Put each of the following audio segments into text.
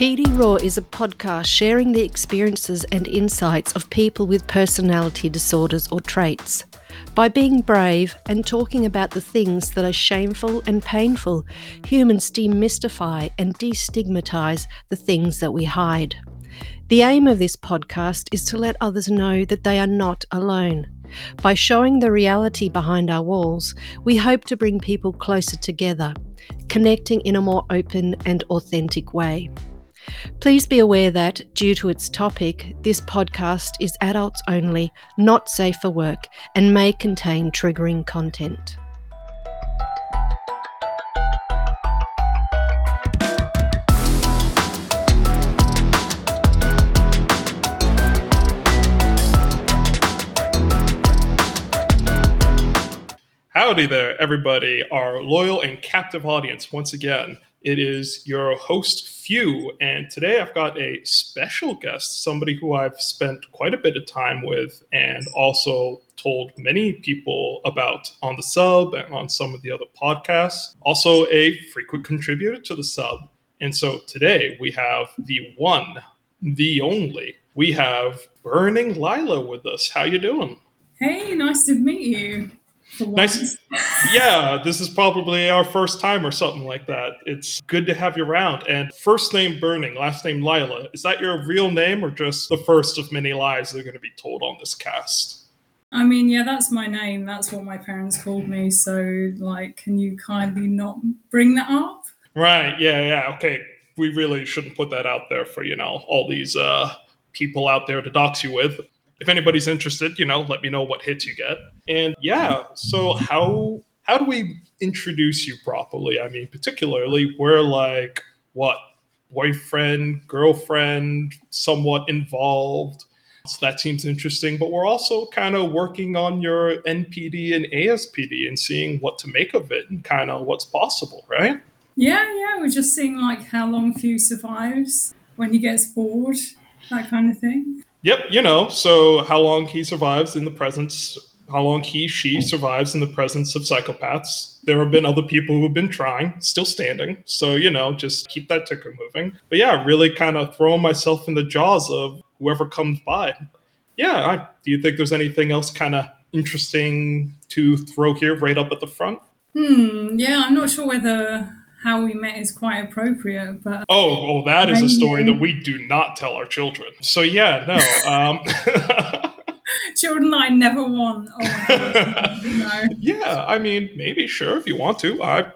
PD Raw is a podcast sharing the experiences and insights of people with personality disorders or traits. By being brave and talking about the things that are shameful and painful, humans demystify and destigmatize the things that we hide. The aim of this podcast is to let others know that they are not alone. By showing the reality behind our walls, we hope to bring people closer together, connecting in a more open and authentic way. Please be aware that, due to its topic, this podcast is adults only, not safe for work, and may contain triggering content. Howdy there, everybody, our loyal and captive audience. Once again, it is your host, Few, and today I've got a special guest, somebody who I've spent quite a bit of time with and also told many people about on the sub and on some of the other podcasts. Also, a frequent contributor to the sub. And so today we have the one, the only. We have Burning Lila with us. How you doing? Hey, nice to meet you. Nice. yeah, this is probably our first time or something like that. It's good to have you around. And first name Burning, last name Lila. Is that your real name or just the first of many lies that are going to be told on this cast? I mean, yeah, that's my name. That's what my parents called me. So, like, can you kindly not bring that up? Right. Yeah. Yeah. Okay. We really shouldn't put that out there for, you know, all these uh, people out there to dox you with if anybody's interested, you know, let me know what hits you get. And yeah, so how how do we introduce you properly? I mean, particularly we're like what boyfriend, girlfriend, somewhat involved. So that seems interesting, but we're also kind of working on your NPD and ASPD and seeing what to make of it and kind of what's possible, right? Yeah, yeah. We're just seeing like how long Few survives when he gets bored, that kind of thing. Yep, you know, so how long he survives in the presence, how long he, she survives in the presence of psychopaths. There have been other people who have been trying, still standing. So, you know, just keep that ticker moving. But yeah, really kind of throwing myself in the jaws of whoever comes by. Yeah, I, do you think there's anything else kind of interesting to throw here right up at the front? Hmm, yeah, I'm not sure whether how we met is quite appropriate. But oh, oh, that is a story that we do not tell our children. So yeah, no. Um, children I never want. Oh God, no. Yeah, I mean, maybe sure if you want to. I,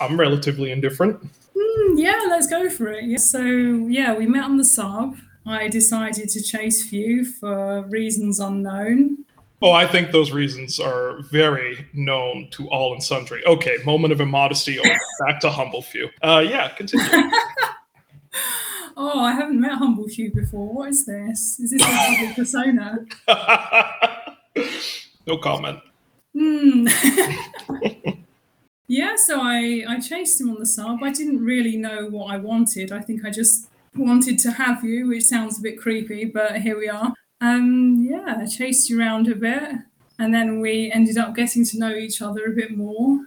I'm relatively indifferent. Mm, yeah, let's go for it. Yeah. So yeah, we met on the sub. I decided to chase Few for reasons unknown. Oh, I think those reasons are very known to all and sundry. Okay, moment of immodesty. Back to humble few. Uh, yeah, continue. oh, I haven't met humble few before. What is this? Is this a public persona? no comment. Hmm. yeah, so I I chased him on the sub. I didn't really know what I wanted. I think I just wanted to have you, which sounds a bit creepy, but here we are. Um, yeah, chased you around a bit, and then we ended up getting to know each other a bit more,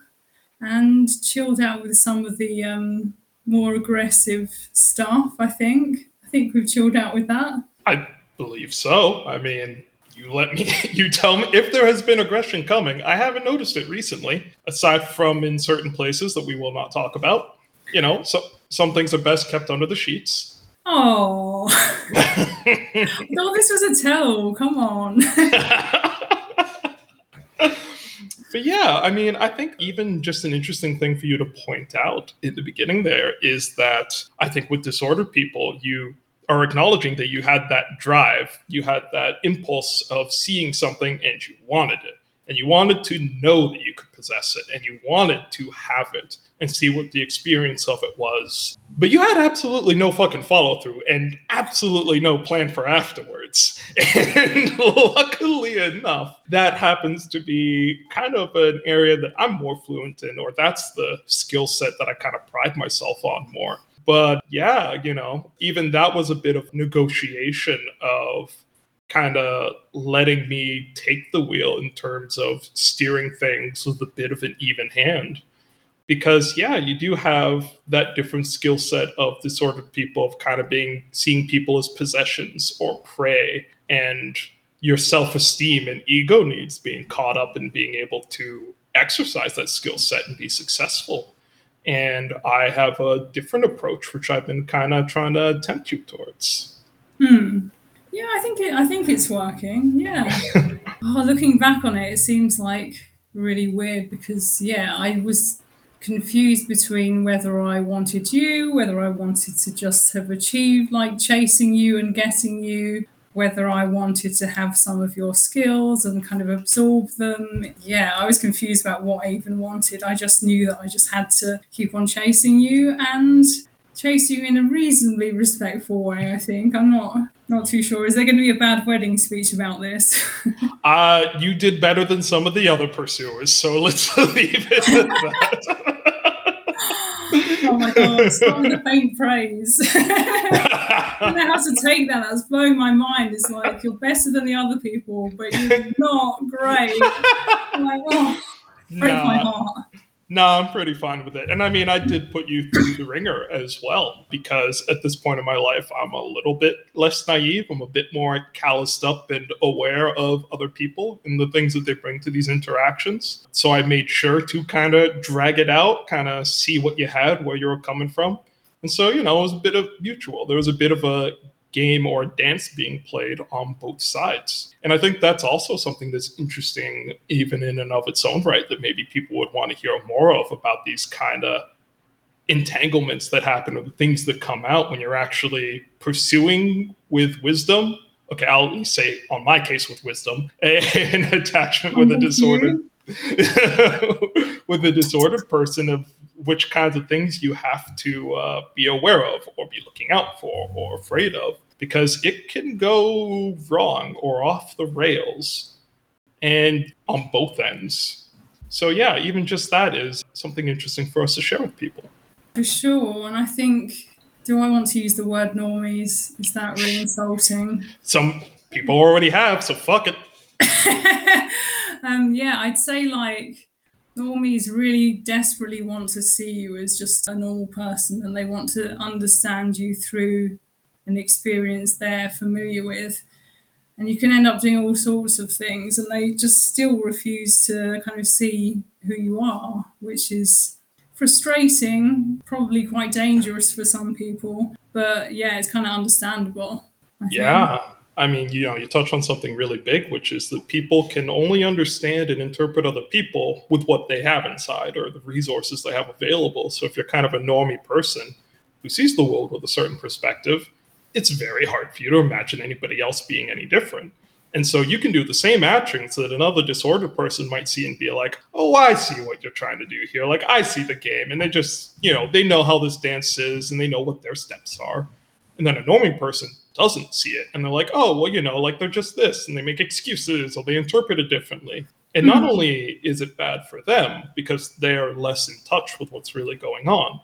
and chilled out with some of the um, more aggressive stuff. I think. I think we've chilled out with that. I believe so. I mean, you let me you tell me if there has been aggression coming i haven't noticed it recently aside from in certain places that we will not talk about you know so some things are best kept under the sheets Oh, no, this was a tell. Come on. but yeah, I mean, I think even just an interesting thing for you to point out in the beginning there is that I think with disordered people, you are acknowledging that you had that drive, you had that impulse of seeing something and you wanted it. And you wanted to know that you could possess it and you wanted to have it and see what the experience of it was. But you had absolutely no fucking follow through and absolutely no plan for afterwards. And luckily enough, that happens to be kind of an area that I'm more fluent in, or that's the skill set that I kind of pride myself on more. But yeah, you know, even that was a bit of negotiation of kind of letting me take the wheel in terms of steering things with a bit of an even hand. Because yeah you do have that different skill set of the sort of people of kind of being seeing people as possessions or prey and your self-esteem and ego needs being caught up in being able to exercise that skill set and be successful. And i have a different approach which i've been kind of trying to tempt you towards. Hmm. Yeah, I think it. I think it's working. Yeah. oh, looking back on it, it seems like really weird because yeah, I was confused between whether I wanted you, whether I wanted to just have achieved like chasing you and getting you, whether I wanted to have some of your skills and kind of absorb them. Yeah, I was confused about what I even wanted. I just knew that I just had to keep on chasing you and chase you in a reasonably respectful way. I think I'm not not too sure. Is there going to be a bad wedding speech about this? uh, you did better than some of the other pursuers, so let's leave it at that. oh my god, with the faint praise. I don't know how to take that. That's blowing my mind. It's like you're better than the other people, but you're not great. I'm like, oh, break my heart. No, I'm pretty fine with it. And I mean, I did put you through the ringer as well because at this point in my life, I'm a little bit less naive. I'm a bit more calloused up and aware of other people and the things that they bring to these interactions. So I made sure to kind of drag it out, kind of see what you had, where you were coming from. And so, you know, it was a bit of mutual. There was a bit of a game or dance being played on both sides. And I think that's also something that's interesting, even in and of its own right, that maybe people would want to hear more of about these kind of entanglements that happen or the things that come out when you're actually pursuing with wisdom. Okay, I'll say on my case with wisdom, an attachment with a disordered with a disordered person of which kinds of things you have to uh, be aware of or be looking out for or afraid of because it can go wrong or off the rails and on both ends. So, yeah, even just that is something interesting for us to share with people. For sure. And I think, do I want to use the word normies? Is that really insulting? Some people already have, so fuck it. um, yeah, I'd say like normies really desperately want to see you as just a normal person and they want to understand you through an experience they're familiar with. And you can end up doing all sorts of things and they just still refuse to kind of see who you are, which is frustrating, probably quite dangerous for some people. But yeah, it's kind of understandable. Yeah. I mean, you know, you touch on something really big, which is that people can only understand and interpret other people with what they have inside or the resources they have available. So if you're kind of a normie person who sees the world with a certain perspective, it's very hard for you to imagine anybody else being any different. And so you can do the same actions that another disordered person might see and be like, oh, I see what you're trying to do here. Like, I see the game. And they just, you know, they know how this dance is and they know what their steps are. And then a normie person doesn't see it. And they're like oh well you know like they're just this and they make excuses or they interpret it differently. And not mm-hmm. only is it bad for them because they are less in touch with what's really going on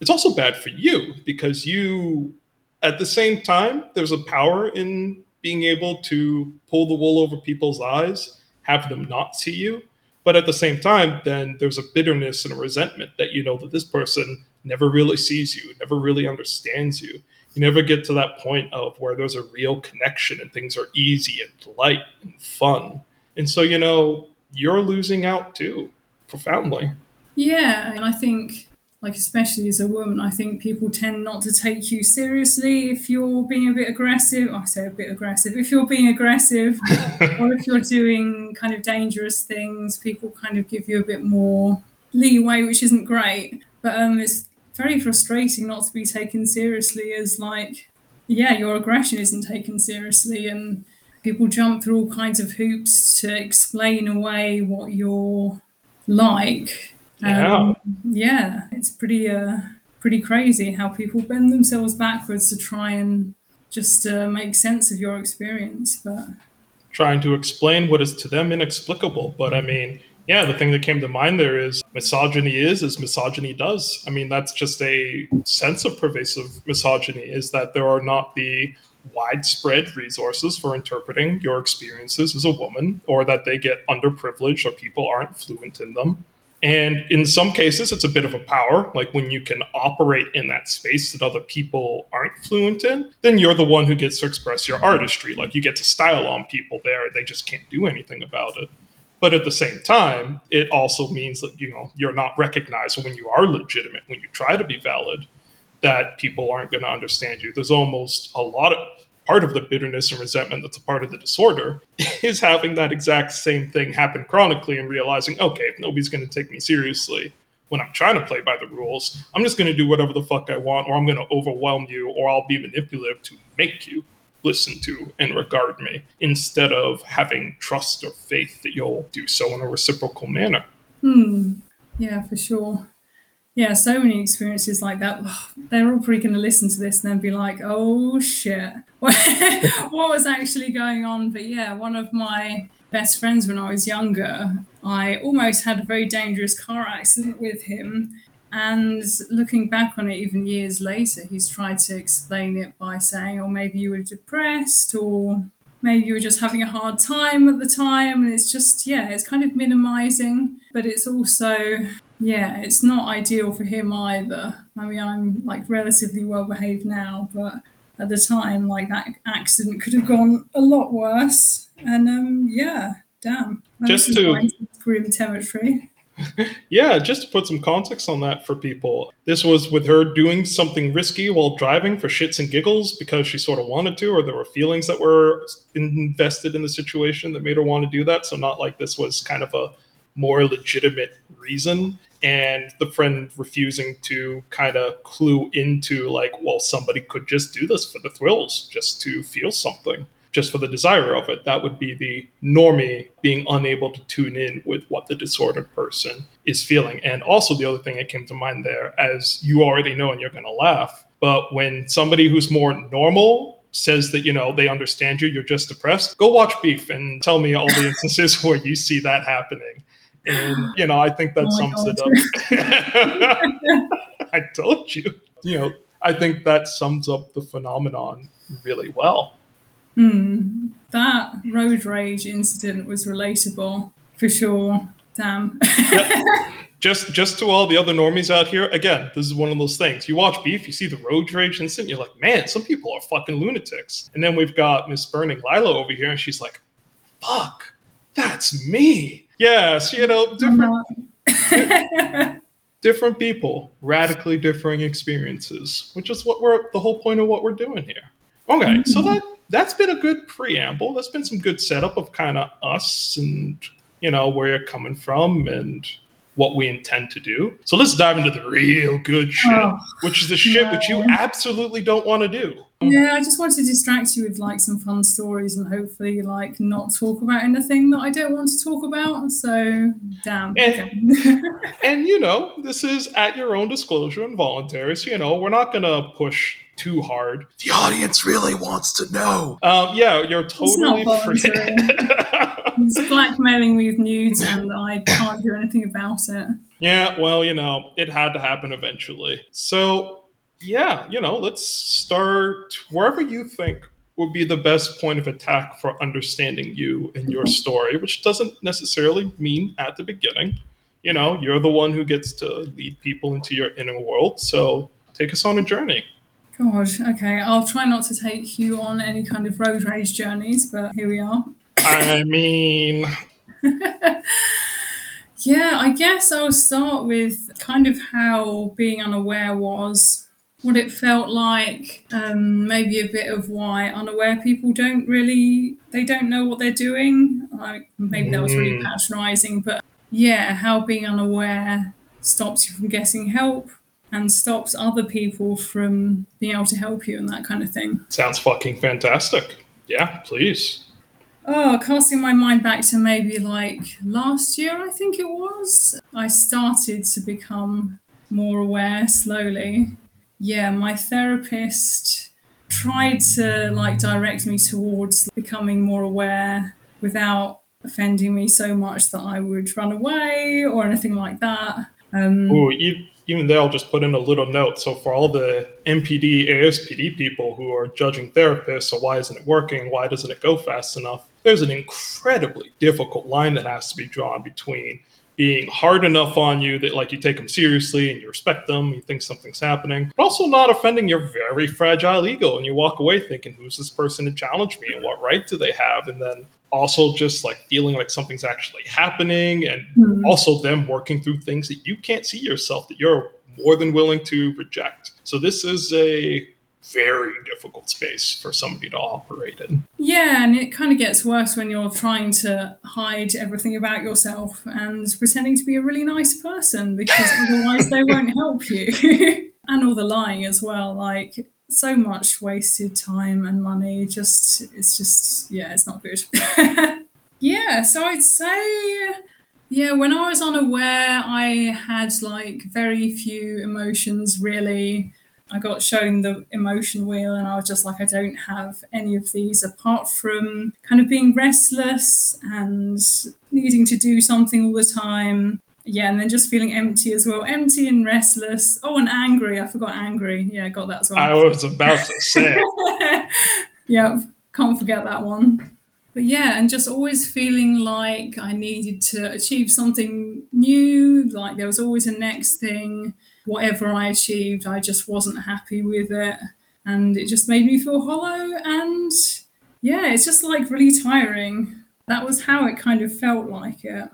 it's also bad for you because you at the same time there's a power in being able to pull the wool over people's eyes have them not see you. But at the same time then there's a bitterness and a resentment that you know that this person never really sees you never really understands you you never get to that point of where there's a real connection and things are easy and light and fun. And so, you know, you're losing out too, profoundly. Yeah. And I think, like, especially as a woman, I think people tend not to take you seriously if you're being a bit aggressive. I say a bit aggressive. If you're being aggressive or if you're doing kind of dangerous things, people kind of give you a bit more leeway, which isn't great. But um, it's very frustrating not to be taken seriously as like yeah your aggression isn't taken seriously and people jump through all kinds of hoops to explain away what you're like. Yeah. Um, yeah it's pretty uh pretty crazy how people bend themselves backwards to try and just uh, make sense of your experience but trying to explain what is to them inexplicable but i mean yeah, the thing that came to mind there is misogyny is as misogyny does. I mean, that's just a sense of pervasive misogyny is that there are not the widespread resources for interpreting your experiences as a woman, or that they get underprivileged or people aren't fluent in them. And in some cases, it's a bit of a power. Like when you can operate in that space that other people aren't fluent in, then you're the one who gets to express your artistry. Like you get to style on people there, they just can't do anything about it. But at the same time, it also means that you know you're not recognized when you are legitimate, when you try to be valid, that people aren't going to understand you. There's almost a lot of part of the bitterness and resentment that's a part of the disorder is having that exact same thing happen chronically and realizing, okay, if nobody's going to take me seriously when I'm trying to play by the rules, I'm just going to do whatever the fuck I want, or I'm going to overwhelm you, or I'll be manipulative to make you listen to and regard me instead of having trust or faith that you'll do so in a reciprocal manner. Hmm. Yeah, for sure yeah, so many experiences like that. They're all probably going to listen to this and then be like, oh shit, what was actually going on? But yeah, one of my best friends when I was younger, I almost had a very dangerous car accident with him. And looking back on it, even years later, he's tried to explain it by saying, oh, maybe you were depressed or maybe you were just having a hard time at the time. And it's just, yeah, it's kind of minimizing, but it's also yeah, it's not ideal for him either. I mean, I'm like relatively well behaved now, but at the time, like that accident could have gone a lot worse. And um, yeah, damn. Just to grim territory. Yeah, just to put some context on that for people, this was with her doing something risky while driving for shits and giggles because she sort of wanted to, or there were feelings that were invested in the situation that made her want to do that. So, not like this was kind of a more legitimate reason and the friend refusing to kind of clue into like well somebody could just do this for the thrills just to feel something just for the desire of it that would be the normie being unable to tune in with what the disordered person is feeling and also the other thing that came to mind there as you already know and you're going to laugh but when somebody who's more normal says that you know they understand you you're just depressed go watch beef and tell me all the instances where you see that happening and you know, I think that oh sums it up. I told you. You know, I think that sums up the phenomenon really well. Mm, that road rage incident was relatable for sure. Damn. yep. Just just to all the other normies out here, again, this is one of those things. You watch Beef, you see the road rage incident, you're like, man, some people are fucking lunatics. And then we've got Miss Burning Lila over here, and she's like, fuck, that's me Yes, you know, different different people, radically differing experiences, which is what we're the whole point of what we're doing here. Okay, mm-hmm. so that that's been a good preamble. That's been some good setup of kind of us and you know where you're coming from and what we intend to do. So let's dive into the real good shit, oh, which is the shit no. which you absolutely don't want to do. Yeah, I just wanted to distract you with like some fun stories and hopefully like not talk about anything that I don't want to talk about. So damn. And, and you know, this is at your own disclosure and voluntary. So you know, we're not gonna push too hard. The audience really wants to know. Um, yeah, you're totally It's free. He's blackmailing me with nudes, and I can't do anything about it. Yeah, well, you know, it had to happen eventually. So, yeah, you know, let's start wherever you think would be the best point of attack for understanding you and your story, which doesn't necessarily mean at the beginning. You know, you're the one who gets to lead people into your inner world. So take us on a journey. God, okay. I'll try not to take you on any kind of road rage journeys, but here we are. I mean, yeah, I guess I'll start with kind of how being unaware was, what it felt like, um, maybe a bit of why unaware people don't really they don't know what they're doing. Like maybe that was really mm. patronizing, but yeah, how being unaware stops you from getting help and stops other people from being able to help you and that kind of thing. Sounds fucking fantastic. Yeah, please. Oh, casting my mind back to maybe like last year, I think it was, I started to become more aware slowly. Yeah, my therapist tried to like direct me towards becoming more aware without offending me so much that I would run away or anything like that. Um, Ooh, you, even there, I'll just put in a little note. So for all the NPD, ASPD people who are judging therapists, so why isn't it working? Why doesn't it go fast enough? there's an incredibly difficult line that has to be drawn between being hard enough on you that like you take them seriously and you respect them, you think something's happening, but also not offending your very fragile ego. And you walk away thinking, who's this person to challenge me and what right do they have? And then also just like feeling like something's actually happening and mm-hmm. also them working through things that you can't see yourself that you're more than willing to reject. So this is a very difficult space for somebody to operate in. Yeah, and it kind of gets worse when you're trying to hide everything about yourself and pretending to be a really nice person because otherwise they won't help you. and all the lying as well, like so much wasted time and money. Just it's just yeah, it's not good. yeah, so I'd say yeah, when I was unaware, I had like very few emotions really I got shown the emotion wheel and I was just like, I don't have any of these apart from kind of being restless and needing to do something all the time. Yeah, and then just feeling empty as well. Empty and restless. Oh, and angry. I forgot angry. Yeah, I got that as well. I was about to say. yeah, can't forget that one. But yeah, and just always feeling like I needed to achieve something new, like there was always a next thing whatever I achieved, I just wasn't happy with it. And it just made me feel hollow. And yeah, it's just like really tiring. That was how it kind of felt like it.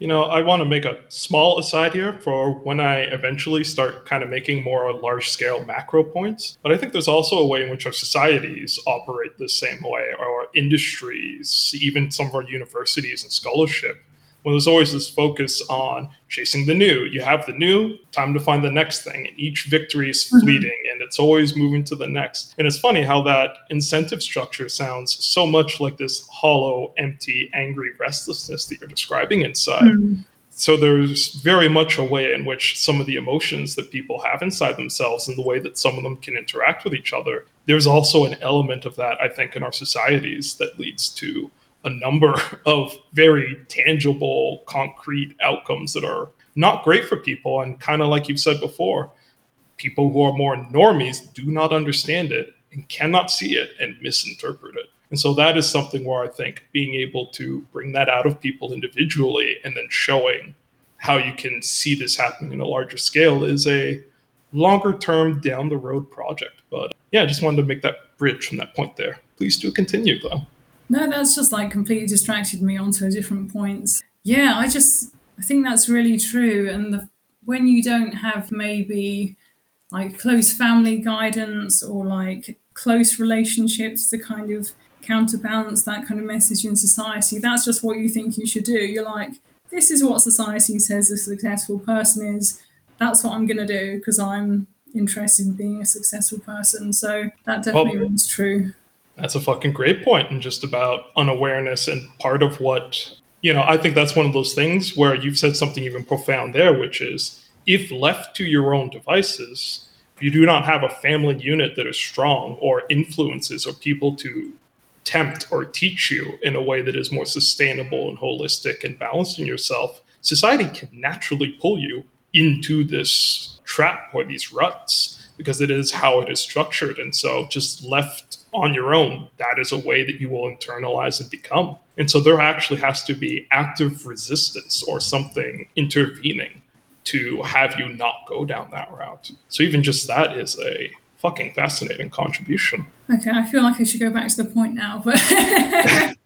You know, I want to make a small aside here for when I eventually start kind of making more large scale macro points. But I think there's also a way in which our societies operate the same way, or industries, even some of our universities and scholarship well, there's always this focus on chasing the new. You have the new, time to find the next thing. And each victory is mm-hmm. fleeting mm-hmm. and it's always moving to the next. And it's funny how that incentive structure sounds so much like this hollow, empty, angry restlessness that you're describing inside. Mm-hmm. So there's very much a way in which some of the emotions that people have inside themselves and the way that some of them can interact with each other, there's also an element of that, I think, in our societies that leads to a number of very tangible, concrete outcomes that are not great for people. And kind of like you've said before, people who are more normies do not understand it and cannot see it and misinterpret it. And so that is something where I think being able to bring that out of people individually and then showing how you can see this happening in a larger scale is a longer term down the road project. But yeah, I just wanted to make that bridge from that point there. Please do continue though. No, that's just like completely distracted me onto a different points. Yeah, I just I think that's really true. And the, when you don't have maybe like close family guidance or like close relationships to kind of counterbalance that kind of message in society, that's just what you think you should do. You're like, this is what society says a successful person is. That's what I'm going to do because I'm interested in being a successful person. So that definitely well, rings true. That's a fucking great point, and just about unawareness. And part of what, you know, I think that's one of those things where you've said something even profound there, which is if left to your own devices, if you do not have a family unit that is strong or influences or people to tempt or teach you in a way that is more sustainable and holistic and balanced in yourself, society can naturally pull you into this trap or these ruts because it is how it is structured. And so just left on your own, that is a way that you will internalize and become. And so there actually has to be active resistance or something intervening to have you not go down that route. So even just that is a fucking fascinating contribution. Okay, I feel like I should go back to the point now, but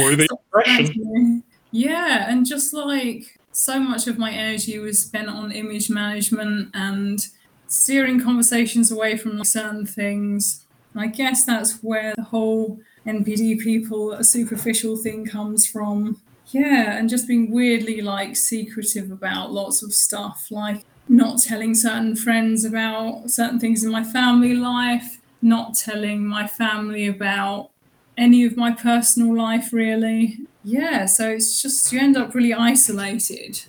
worthy impression. Yeah, and just like so much of my energy was spent on image management and steering conversations away from certain things I guess that's where the whole NPD people, a superficial thing comes from. Yeah, and just being weirdly like secretive about lots of stuff, like not telling certain friends about certain things in my family life, not telling my family about any of my personal life, really. Yeah, so it's just you end up really isolated,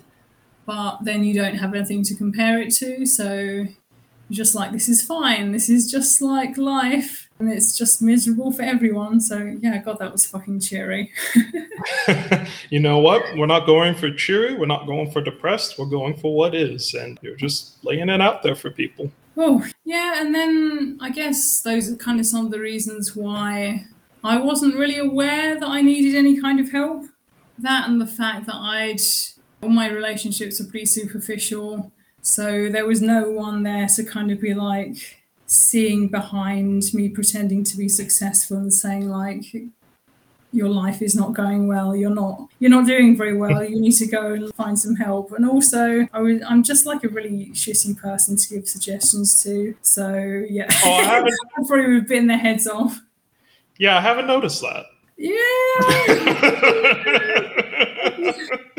but then you don't have anything to compare it to. So just like this is fine. This is just like life. And it's just miserable for everyone. So yeah god that was fucking cheery. You know what? We're not going for cheery. We're not going for depressed. We're going for what is. And you're just laying it out there for people. Oh yeah and then i guess those are kind of some of the reasons why i wasn't really aware that i needed any kind of help. That and the fact that i'd all my relationships are pretty superficial. So there was no one there to kind of be like seeing behind me pretending to be successful and saying like your life is not going well. You're not you're not doing very well. You need to go and find some help. And also I was, i'm just like a really shitty person to give suggestions to. So yeah. Oh, I haven't, I probably would have bitten their heads off. Yeah i haven't noticed that. Yeah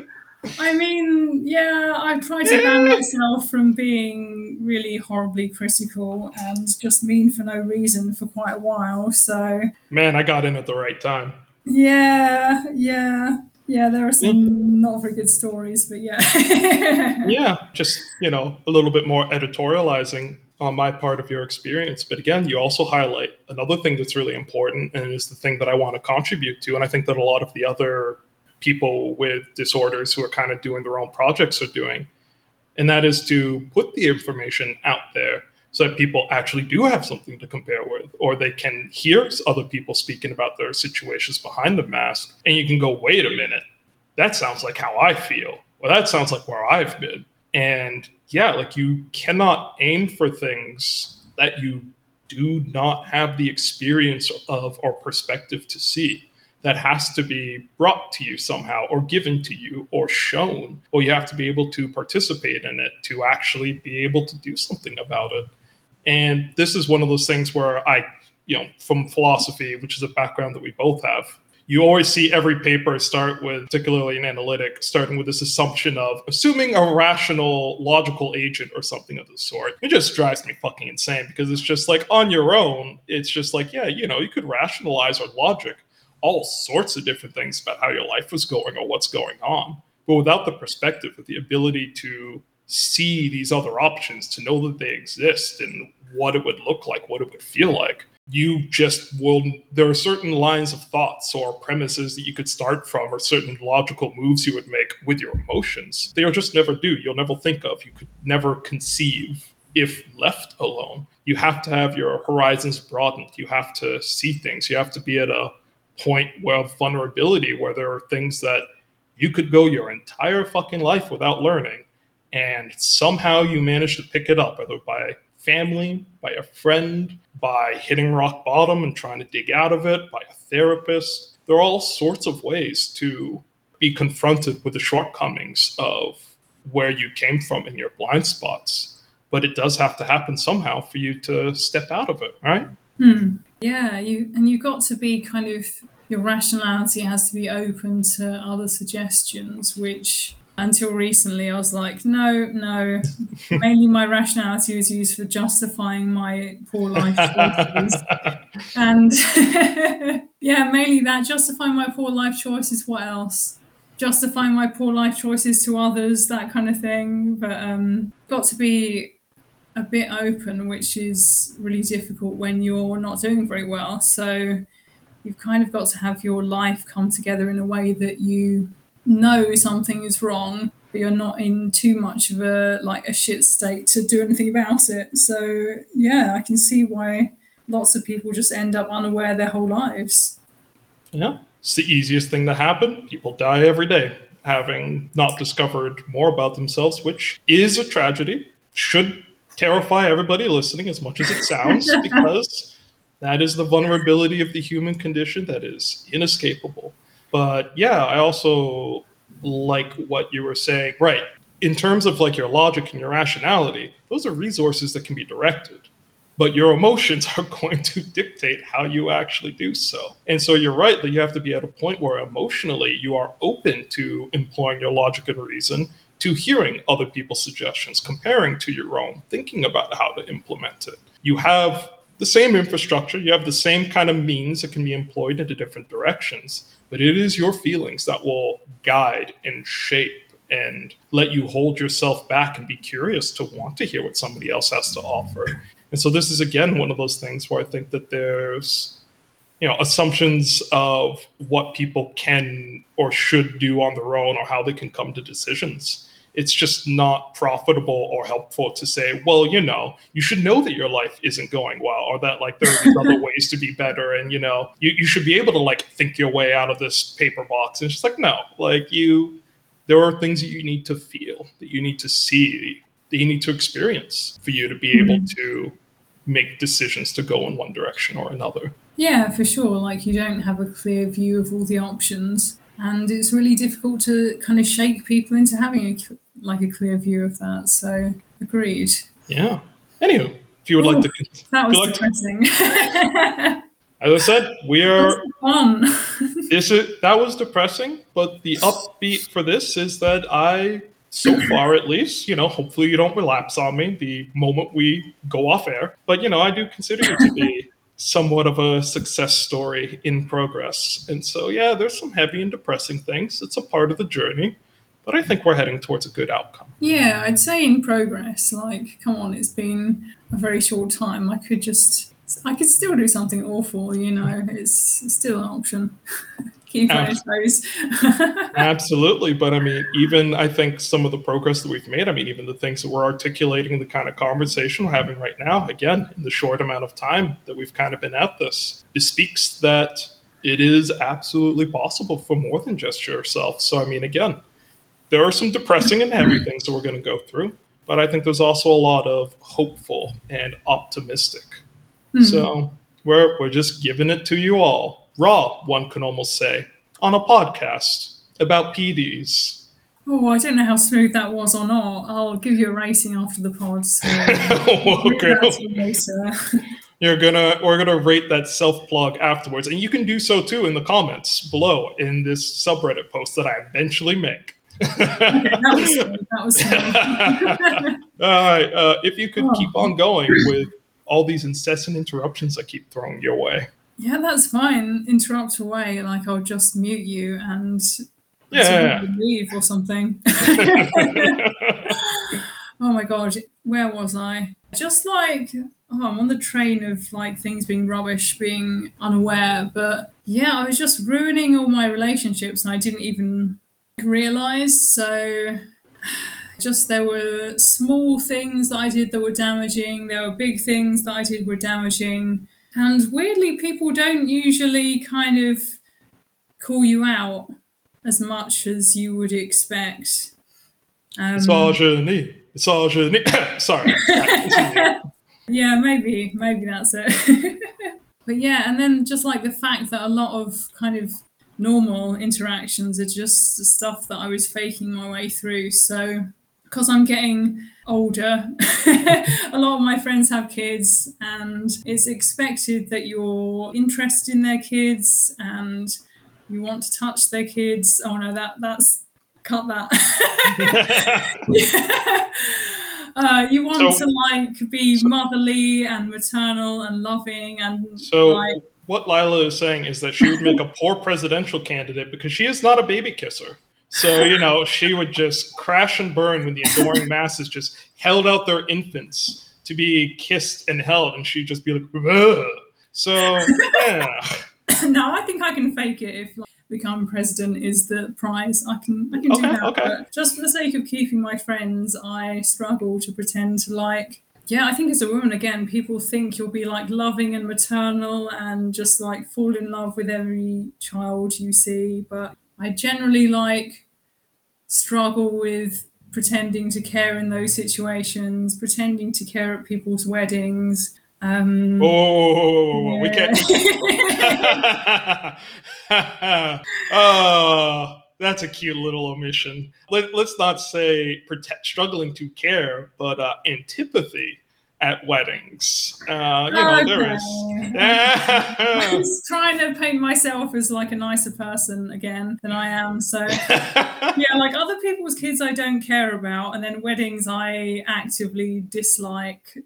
I mean, yeah, I try to ban myself from being really horribly critical and just mean for no reason for quite a while. So, man, I got in at the right time. Yeah, yeah, yeah. There are some not very good stories, but yeah. yeah, just you know, a little bit more editorializing on my part of your experience. But again, you also highlight another thing that's really important and is the thing that I want to contribute to. And I think that a lot of the other people with disorders who are kind of doing their own projects are doing. And that is to put the information out there so that people actually do have something to compare with, or they can hear other people speaking about their situations behind the mask. And you can go, wait a minute, that sounds like how I feel. Well, that sounds like where I've been. And yeah, like you cannot aim for things that you do not have the experience of or perspective to see that has to be brought to you somehow or given to you or shown or you have to be able to participate in it to actually be able to do something about it. And this is one of those things where i you know from philosophy which is a background that we both have you always see every paper start with particularly in analytic starting with this assumption of assuming a rational logical agent or something of the sort. It just drives me fucking insane because it's just like on your own it's just like yeah you know you could rationalize or logic all sorts of different things about how your life was going or what's going on. But without the perspective, with the ability to see these other options, to know that they exist and what it would look like, what it would feel like, you just will. There are certain lines of thoughts or premises that you could start from, or certain logical moves you would make with your emotions. They'll just never do. You'll never think of. You could never conceive if left alone. You have to have your horizons broadened. You have to see things. You have to be at a point of vulnerability where there are things that you could go your entire fucking life without learning and somehow you manage to pick it up whether by family by a friend by hitting rock bottom and trying to dig out of it by a therapist there are all sorts of ways to be confronted with the shortcomings of where you came from in your blind spots but it does have to happen somehow for you to step out of it right Hmm. Yeah, you and you've got to be kind of your rationality has to be open to other suggestions, which until recently I was like, no, no. Mainly my rationality was used for justifying my poor life choices. and yeah, mainly that, justifying my poor life choices. What else? Justifying my poor life choices to others, that kind of thing. But um got to be a bit open, which is really difficult when you're not doing very well. So you've kind of got to have your life come together in a way that you know something is wrong, but you're not in too much of a like a shit state to do anything about it. So yeah, I can see why lots of people just end up unaware their whole lives. Yeah. It's the easiest thing to happen. People die every day having not discovered more about themselves, which is a tragedy. Should terrify everybody listening as much as it sounds because that is the vulnerability of the human condition that is inescapable. But yeah, I also like what you were saying. Right. In terms of like your logic and your rationality, those are resources that can be directed. But your emotions are going to dictate how you actually do so. And so you're right that you have to be at a point where emotionally you are open to employing your logic and reason to hearing other people's suggestions, comparing to your own, thinking about how to implement it. You have the same infrastructure, you have the same kind of means that can be employed into different directions, but it is your feelings that will guide and shape and let you hold yourself back and be curious to want to hear what somebody else has to offer. And so this is again one of those things where I think that there's you know assumptions of what people can or should do on their own or how they can come to decisions it's just not profitable or helpful to say well you know you should know that your life isn't going well or that like there are other ways to be better and you know you, you should be able to like think your way out of this paper box and it's just like no like you there are things that you need to feel, that you need to see, that you need to experience for you to be able Mhm. to make decisions to go in one direction or another. Yeah, for sure. Like you don't have a clear view of all the options, and it's really difficult to kind of shake people into having a like a clear view of that. So agreed. Yeah. Anywho, if you would like to, That was depressing. as I said, we are fun. this is that was depressing but the upbeat for this is that i so far at least you know hopefully you don't relapse on me the moment we go off air but you know i do consider you to be somewhat of a success story in progress and so yeah there's some heavy and depressing things it's a part of the journey but i think we're heading towards a good outcome yeah, I'd say in progress. Like, come on, it's been a very short time. I could just, I could still do something awful. You know, it's, still an option. Your toes. Absolutely. But I mean, even I think some of the progress that we've made, I mean, even the things that we're articulating, the kind of conversation we're having right now, again, in the short amount of time that we've kind of been at this, bespeaks that it is absolutely possible for more than just yourself. So, I mean, again, there are some depressing and heavy things that we're going to go through, but I think there's also a lot of hopeful and optimistic. Hmm. So, we're, we're just giving it to you all, raw, one can almost say, on a podcast about PDs. Oh, I don't know how smooth that was or not. I'll give you a rating after the pod. So okay. You're gonna we're gonna rate that self plug afterwards, and you can do so too in the comments below in this subreddit post that I eventually make. Okay, that was. That was. All right, uh, if you could Oh. keep on going with all these incessant interruptions I keep throwing your way. Yeah, that's fine. Interrupt away. Like I'll just mute you and Yeah. leave or something. oh my god, where was I? Just like oh, I'm on the train of like things being rubbish, being unaware, but yeah, I was just ruining all my relationships and I didn't even realize. So just there were small things that I did that were damaging, there were big things that I did were damaging. And weirdly, people don't usually kind of call you out as much as you would expect. Um, Misogyny. Misogyny. Sorry. Yeah, maybe, maybe that's it. but yeah, and then just like the fact that a lot of kind of normal interactions are just stuff that I was faking my way through. So because I'm getting older, a lot of my friends have kids, and it's expected that you're interested in their kids and you want to touch their kids. Oh no, that that's cut that. uh, you want So- to like be motherly and maternal and loving and So like what Lila is saying is that she would make a poor presidential candidate because she is not a baby kisser. So you know she would just crash and burn when the adoring masses just held out their infants to be kissed and held, and she'd just be like, Ugh. so yeah. no, I think I can fake it if like, become president is the prize. I can I can do that. okay. But just for the sake of keeping my friends, I struggle to pretend to like. Yeah, I think as a woman, again, people think you'll be like loving and maternal and just like fall in love with every child you see. But I generally like struggle with pretending to care in those situations, pretending to care at people's weddings. Um, Oh, we can't. oh, that's a cute little omission. Let, let's not say protect, struggling to care, but uh, antipathy at weddings. Uh, you know, there is. I'm just trying to paint myself as like a nicer person again than I am. So yeah, like other people's kids I don't care about, and then weddings I actively dislike.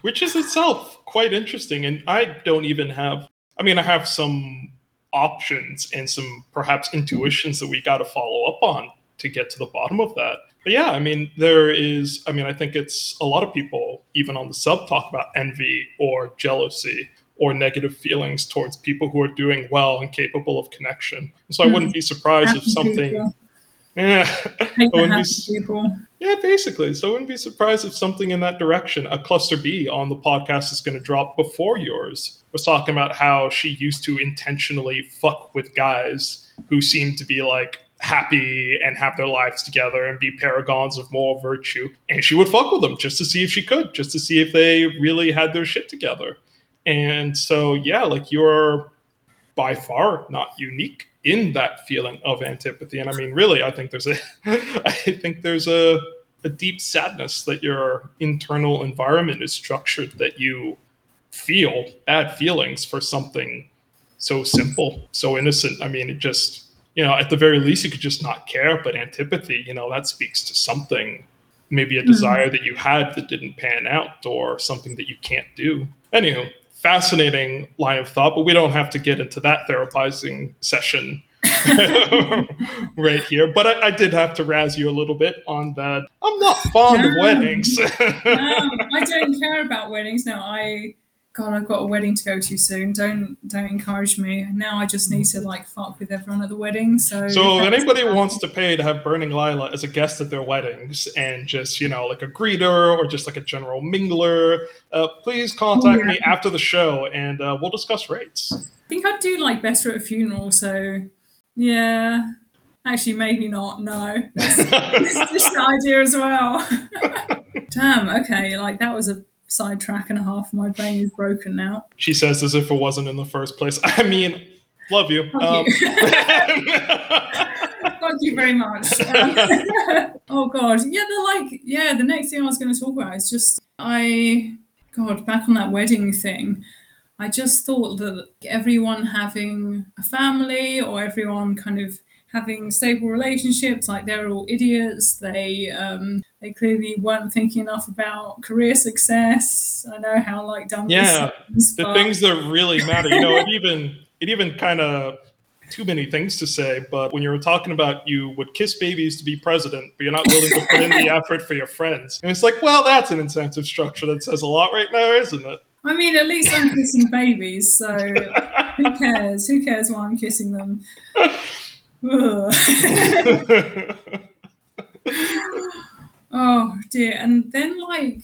Which is itself quite interesting. And I don't even have, I mean, I have some options and some perhaps intuitions that we got to follow up on to get to the bottom of that. But yeah, I mean, there is, I mean, I think it's a lot of people, even on the sub, talk about envy or jealousy or negative feelings towards people who are doing well and capable of connection. So I wouldn't be surprised if something, people. yeah, I wouldn't be people. yeah, basically. So I wouldn't be surprised if something in that direction, a cluster B on the podcast is going to drop before yours. Was talking about how she used to intentionally fuck with guys who seemed to be like happy and have their lives together and be paragons of moral virtue. And she would fuck with them just to see if she could, just to see if they really had their shit together. And so, yeah, like you're by far not unique in that feeling of antipathy. And I mean, really, I think there's a, I think there's a, a deep sadness that your internal environment is structured that you feel bad feelings for something so simple, so innocent. I mean, it just, you know, at the very least, you could just not care. But antipathy, you know, that speaks to something, maybe a mm-hmm. desire that you had that didn't pan out or something that you can't do. Anywho, fascinating line of thought, but we don't have to get into that therapizing session right here. But I, I, did have to razz you a little bit on that. I'm not fond no. of weddings. no, I don't care about weddings. No, I God, I've got a wedding to go to soon. Don't don't encourage me. Now I just need to like fuck with everyone at the wedding. So So if anybody wants to pay to have Burning Lila as a guest at their weddings and just, you know, like a greeter or just like a general mingler, uh, please contact oh, yeah. me after the show and uh, we'll discuss rates. I think I'd do like better at a funeral, so yeah. Actually maybe not, no. That's just an idea as well. Damn, okay, like that was a sidetrack and a half. My brain is broken now. She says as if it wasn't in the first place. I mean, love you. Thank um, you. Thank you very much. Um, oh God, yeah. The like, yeah. The next thing I was going to talk about is just I, God, back on that wedding thing. I just thought that everyone having a family or everyone kind of having stable relationships like they're all idiots they um they clearly weren't thinking enough about career success i know how like dumb yeah seems, the but... things that really matter you know it even it even kind of too many things to say but when you were talking about you would kiss babies to be president but you're not willing to put in the effort for your friends and it's like well that's an incentive structure that says a lot right now isn't it I mean, at least I'm kissing babies, so who cares? Who cares why I'm kissing them? oh dear. And then, like,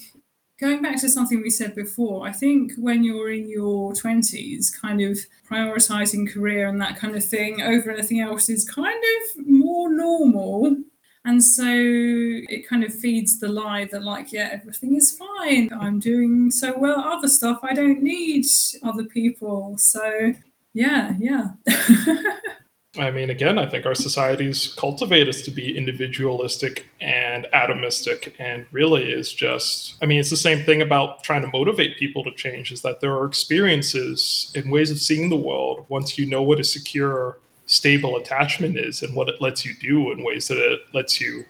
going back to something we said before, I think when you're in your 20s, kind of prioritizing career and that kind of thing over anything else is kind of more normal. And so it kind of feeds the lie that, like, yeah, everything is fine. I'm doing so well. Other stuff, I don't need other people. So, yeah, yeah. I mean, again, I think our societies cultivate us to be individualistic and atomistic, and really is just, I mean, it's the same thing about trying to motivate people to change, is that there are experiences and ways of seeing the world once you know what a secure, stable attachment is and what it lets you do in ways that it lets you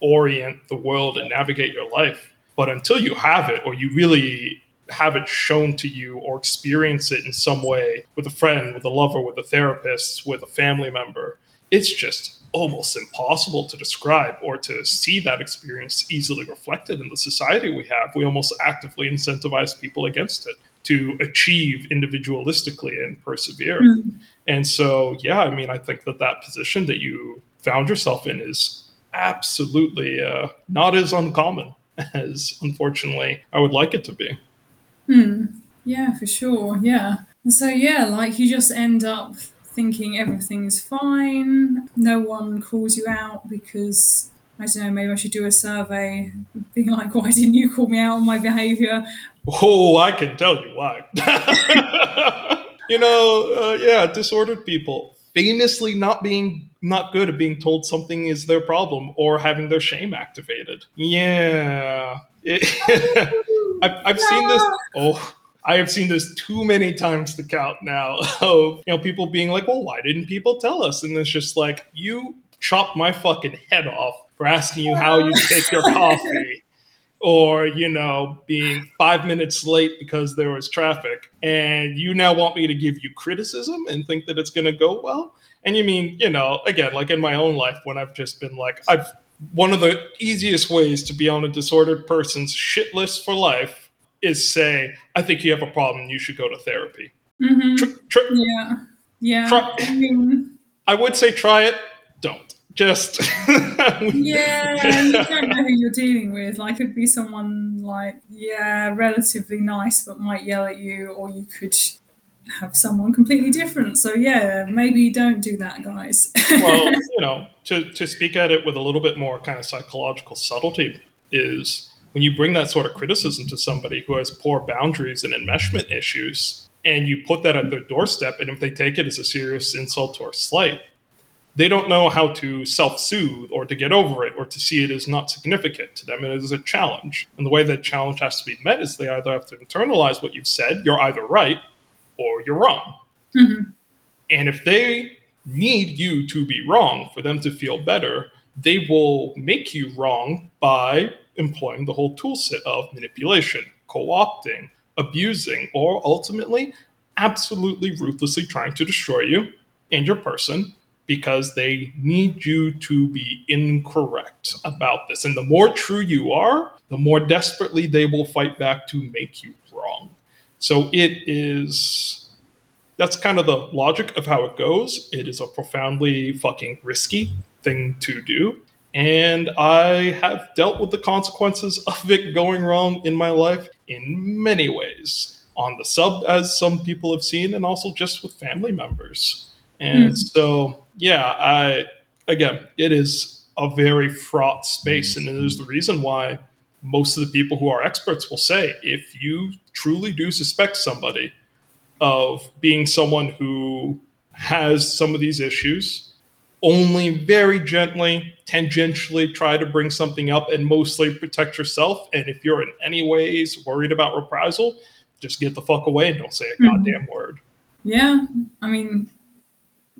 orient the world and navigate your life. But until you have it, or you really have it shown to you or experience it in some way with a friend, with a lover, with a therapist, with a family member, it's just almost impossible to describe or to see that experience easily reflected in the society we have. We almost actively incentivize people against it to achieve individualistically and persevere. Mm-hmm. And so, yeah, I mean, I think that that position that you found yourself in is absolutely uh, not as uncommon as unfortunately I would like it to be. Hmm. Yeah, for sure. Yeah. And so, yeah, like you just end up thinking everything's fine. No one calls you out because I don't know, maybe I should do a survey, being like, why didn't you call me out on my behavior? Oh, I can tell you why. you know, uh, yeah, disordered people famously not being not good at being told something is their problem or having their shame activated. Yeah. I've, I've no. seen this. Ah. Oh, I have seen this too many times to count now of you know people being like, "Well, why didn't people tell us?" And it's just like you chopped my fucking head off for asking you how you take your ah. coffee, or you know being five minutes late because there was traffic, and you now want me to give you criticism and think that it's going to go well. And you mean you know again like in my own life when I've just been like I've one of the easiest ways to be on a disordered person's shit list for life is say, I think you have a problem. You should go to therapy. Mm-hmm. Tr- tr- yeah. Yeah. Try- I, mean, I would say try it. Don't. Just. yeah. You don't know who you're dealing with. Like, it could be someone like, yeah, relatively nice, but might yell at you, or you could have someone completely different. So yeah, maybe don't do that, guys. well, you know, to to speak at it with a little bit more kind of psychological subtlety is when you bring that sort of criticism to somebody who has poor boundaries and enmeshment issues, and you put that at their doorstep, and if they take it as a serious insult or slight, they don't know how to self-soothe or to get over it or to see it as not significant to them. It is a challenge. And the way that challenge has to be met is they either have to internalize what you've said, you're either right, or you're wrong. Mhm. And if they need you to be wrong for them to feel better, they will make you wrong by employing the whole tool set of manipulation, co opting, abusing, or ultimately, absolutely ruthlessly trying to destroy you and your person because they need you to be incorrect about this. And the more true you are, the more desperately they will fight back to make you. So it is that's kind of the logic of how it goes. It is a profoundly fucking risky thing to do. And I have dealt with the consequences of it going wrong in my life in many ways. On the sub, as some people have seen, and also just with family members. And Mm. so, yeah, I again, it is a very fraught space, and it is the reason why most of the people who are experts will say if you truly do suspect somebody of being someone who has some of these issues, only very gently, tangentially try to bring something up and mostly protect yourself. And if you're in any ways worried about reprisal, just get the fuck away and don't say a Mhm. goddamn word. Yeah, I mean,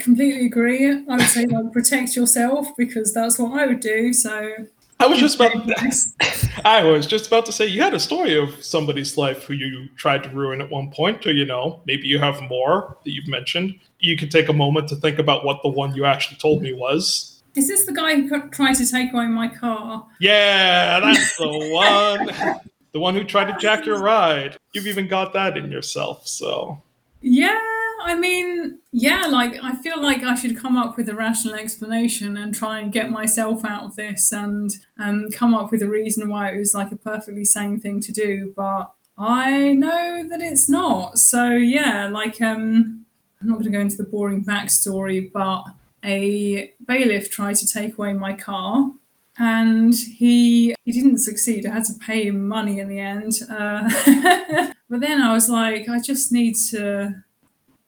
completely agree. I would say like protect yourself because that's what I would do. So I was just about. I was just about to say you had a story of somebody's life who you tried to ruin at one point, or you know, maybe you have more that you've mentioned. You could take a moment to think about what the one you actually told me was. Is this the guy who tried to take away my car? Yeah, that's the one. the one who tried to jack your ride. You've even got that in yourself, so Yeah, I mean, yeah, like I feel like I should come up with a rational explanation and try and get myself out of this and come up with a reason why it was like a perfectly sane thing to do. But I know that it's not. So yeah, like um, I'm not going to go into the boring backstory, but a bailiff tried to take away my car. And he he didn't succeed. I had to pay him money in the end. Uh, but then I was like, I just need to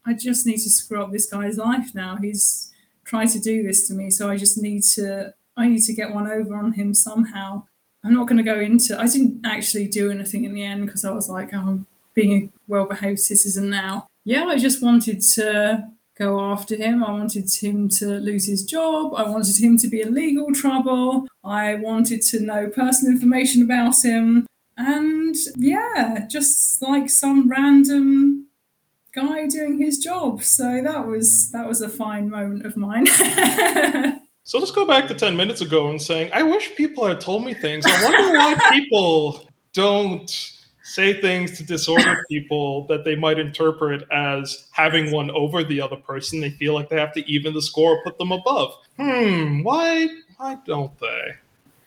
I just need to screw up this guy's life now. He's tried to do this to me, so I just need to I need to get one over on him somehow. I'm not going to go into I didn't actually do anything in the end because I was like, oh, I'm being a well-behaved citizen now. Yeah, I just wanted to go after him. I wanted him to lose his job. I wanted him to be in legal trouble. I wanted to know personal information about him. And yeah, just like some random guy doing his job. So that was that was a fine moment of mine. So let's go back to 10 minutes ago and saying, I wish people had told me things. I wonder why people don't say things to disorder people that they might interpret as having one over the other person. They feel like they have to even the score or put them above. Hmm, why why don't they?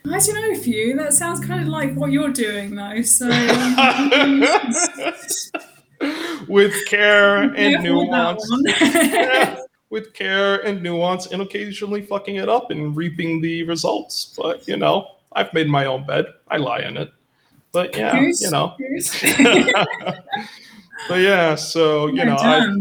I don't know you. That sounds kind of like what you're doing though. So With care and Careful with that nuance. Yeah, with care and nuance and occasionally fucking it up and reaping the results. But you know, I've made my own bed. I lie in it. But yeah, Goose, you know. but yeah, so you know, I,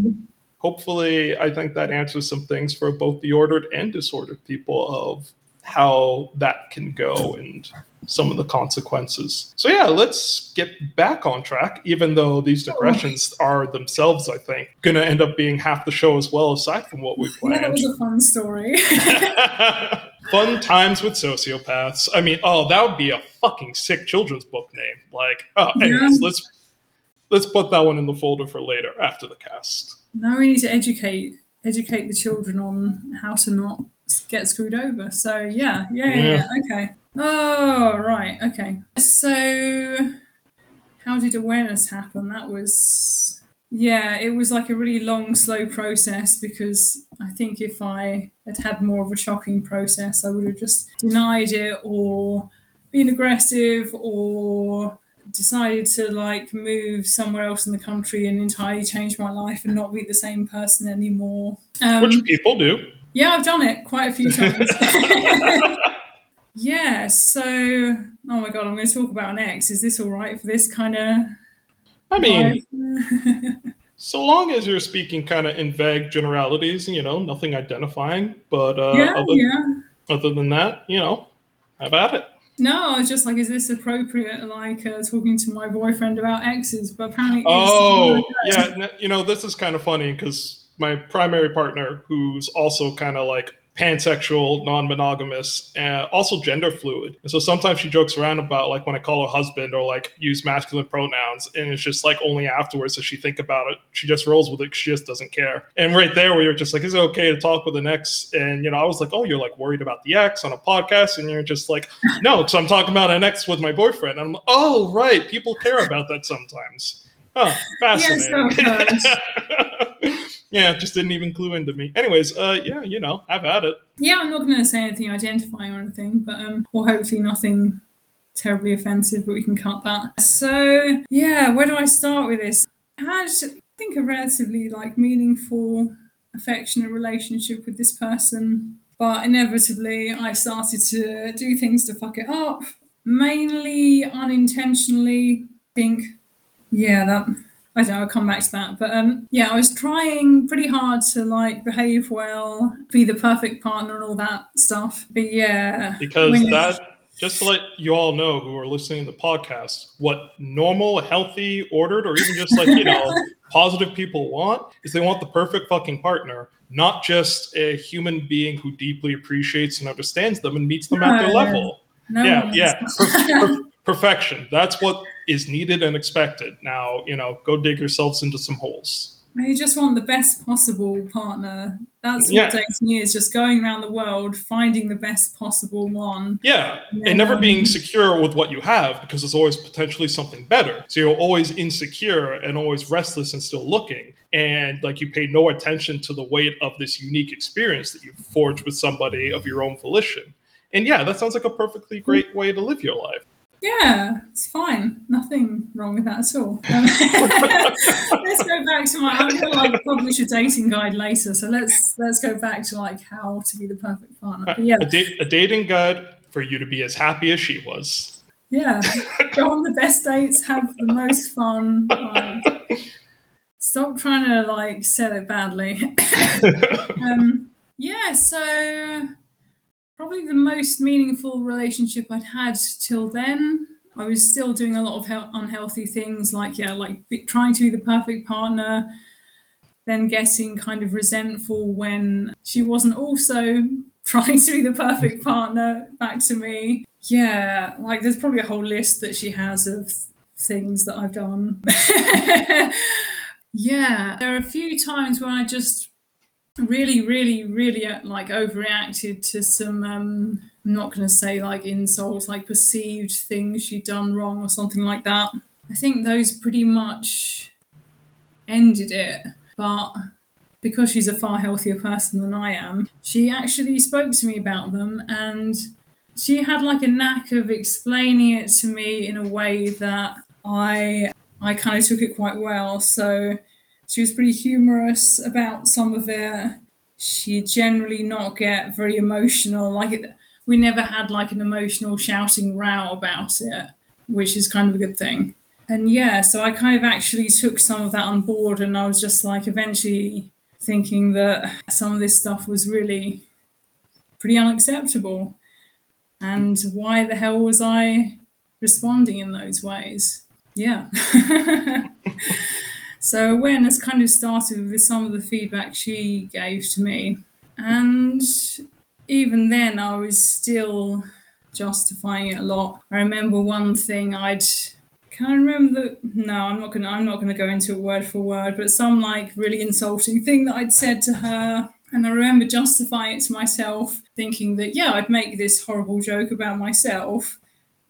hopefully I think that answers some things for both the ordered and disordered people of how that can go and some of the consequences. So yeah, let's get back on track, even though these oh. digressions are themselves, I think, gonna end up being half the show as well, aside from what we Yeah, that planned. was a fun story. Fun times with sociopaths. I mean, oh, that would be a fucking sick children's book name. Like, oh, anyways, Yeah. let's let's put that one in the folder for later after the cast. now we need to educate educate the children on how to not get screwed over. So yeah, yeah, yeah, yeah. okay. Oh right, okay. So how did awareness happen? That was yeah, it was like a really long, slow process because I think if I had had more of a shocking process, I would have just denied it or been aggressive or decided to like move somewhere else in the country and entirely change my life and not be the same person anymore. Um, Which people do. Yeah, I've done it quite a few times. yeah, so oh my god, I'm going to talk about an ex. Is this all right for this kind of? I mean, so long as you're speaking kind of in vague generalities, you know, nothing identifying. But uh, yeah, other, yeah. other than that, you know, have at it. No, I was just like, is this appropriate? Like uh, talking to my boyfriend about exes, but apparently. Oh, yeah. You know, this is kind of funny because my primary partner, who's also kind of like pansexual, non-monogamous, and also gender fluid. And so sometimes she jokes around about like when I call her husband or like use masculine pronouns, and it's just like only afterwards does she think about it. She just rolls with it. She just doesn't care. And right there, we were just like, "Is it okay to talk with an ex?" And you know, I was like, "Oh, you're like worried about the ex on a podcast," and you're just like, "No, because I'm talking about an ex with my boyfriend." And I'm like, "Oh, right. People care about that sometimes." Huh, fascinating. sometimes. yeah, just didn't even clue into me. Anyways, uh, yeah, you know, I've had it. Yeah, I'm not going to say anything identifying or anything, but um, or hopefully nothing terribly offensive, but we can cut that. So yeah, where do I start with this? I had, I think, a relatively like meaningful, affectionate relationship with this person, but inevitably I started to do things to fuck it up, mainly unintentionally. I think, yeah, that I don't know, I'll come back to that. But um, yeah, I was trying pretty hard to like behave well, be the perfect partner and all that stuff. But yeah. Because when- that, just to let you all know who are listening to the podcast, what normal, healthy, ordered, or even just like, you know, positive people want is they want the perfect fucking partner, not just a human being who deeply appreciates and understands them and meets them at their level. no yeah, yeah. Per- per- perfection. That's what is needed and expected. Now, you know, go dig yourselves into some holes. You just want the best possible partner. That's Yeah. what dating is just going around the world, finding the best possible one. Yeah, Yeah. and never being um, secure with what you have because there's always potentially something better. So you're always insecure and always restless and still looking. And like you pay no attention to the weight of this unique experience that you've forged with somebody of your own volition. And yeah, that sounds like a perfectly mm. great way to live your life. Yeah, it's fine. Nothing wrong with that at all. Um, let's go back to my. I'm gonna like publish a dating guide later, so let's let's go back to like how to be the perfect partner. But yeah, A, da- a dating guide for you to be as happy as she was. yeah. Go on the best dates, have the most fun. Like, stop trying to like sell it badly. um, yeah, so probably the most meaningful relationship I'd had till then. I was still doing a lot of hel- unhealthy things, like yeah, like trying to be the perfect partner, then getting kind of resentful when she wasn't also trying to be the perfect partner back to me. Yeah, like there's probably a whole list that she has of things that I've done. yeah, there are a few times when I just really, really, really uh, like overreacted to some. Um, I'm not going to say like insults, like perceived things she'd done wrong or something like that. I think those pretty much ended it, but because she's a far healthier person than I am, she actually spoke to me about them and she had like a knack of explaining it to me in a way that I I kind of took it quite well. So she was pretty humorous about some of it. She generally not get very emotional. Like we never had like an emotional shouting row about it, which is kind of a good thing. And yeah, so I kind of actually took some of that on board, and I was just like eventually thinking that some of this stuff was really pretty unacceptable. And why the hell was I responding in those ways? Yeah. so awareness kind of started with some of the feedback she gave to me. And even then, I was still justifying it a lot. I remember one thing I'd can I remember the no, I'm not gonna I'm not gonna go into it word for word, but some like really insulting thing that I'd said to her. And I remember justifying it to myself, thinking that yeah, I'd make this horrible joke about myself.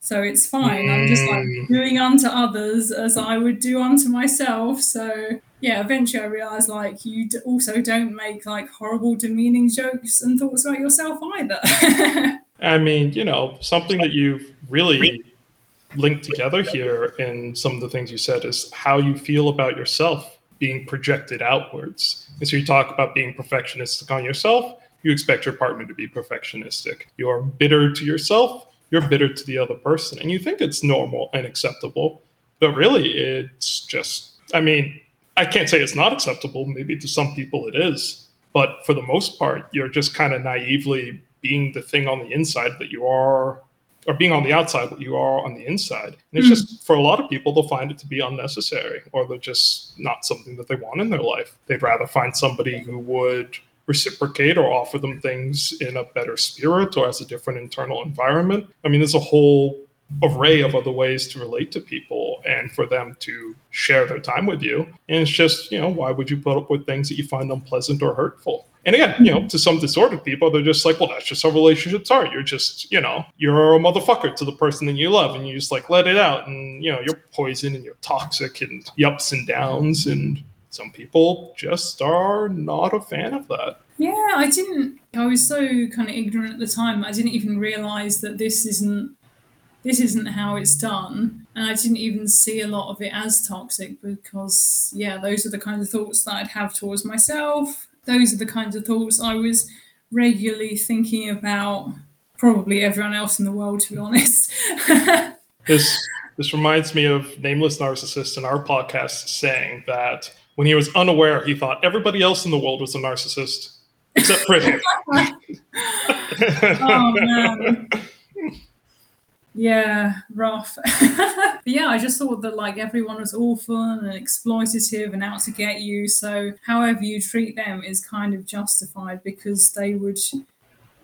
So it's fine. I'm just like Mm. doing unto others as I would do unto myself. So yeah, eventually I realized like you d- also don't make like horrible, demeaning jokes and thoughts about yourself either. I mean, you know, something that you've really linked together here in some of the things you said is how you feel about yourself being projected outwards. And so you talk about being perfectionistic on yourself, you expect your partner to be perfectionistic. You're bitter to yourself, you're bitter to the other person. And you think it's normal and acceptable, but really it's just, I mean, I can't say it's not acceptable. Maybe to some people it is. But for the most part, you're just kind of naively being the thing on the inside that you are or being on the outside what you are on the inside. And it's mm. just for a lot of people, they'll find it to be unnecessary or they're just not something that they want in their life. They'd rather find somebody who would reciprocate or offer them things in a better spirit or as a different internal environment. I mean, there's a whole array of other ways to relate to people and for them to share their time with you. And it's just, you know, why would you put up with things that you find unpleasant or hurtful? And again, you know, to some disordered people, they're just like, well, that's just how relationships are. You're just, you know, you're a motherfucker to the person that you love, and you just like let it out, and you know, you're poison and you're toxic and ups and downs. And some people just are not a fan of that. Yeah, I didn't. I was so kind of ignorant at the time. I didn't even realize that this isn't this isn't how it's done. And I didn't even see a lot of it as toxic because, yeah, those are the kinds of thoughts that I'd have towards myself those are the kinds of thoughts I was regularly thinking about probably everyone else in the world, to be honest. this this reminds me of Nameless Narcissist in our podcast saying that when he was unaware, he thought everybody else in the world was a narcissist except for him. oh man. Yeah, rough. yeah, I just thought that like everyone was awful and exploitative and out to get you. So however you treat them is kind of justified because they would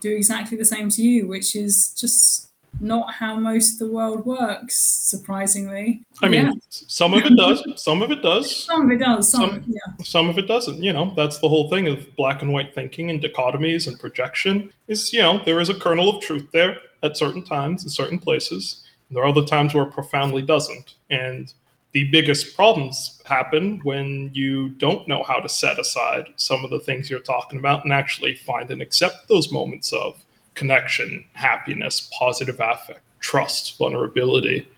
do exactly the same to you, which is just not how most of the world works, surprisingly. I mean, yeah. some of it does, some of it does. Some of it does, some, some, yeah. some of it doesn't. You know, that's the whole thing of black and white thinking and dichotomies and projection is, you know, there is a kernel of truth there at certain times in certain places. There are other times where it profoundly doesn't. And the biggest problems happen when you don't know how to set aside some of the things you're talking about and actually find and accept those moments of connection, happiness, positive affect, trust, vulnerability.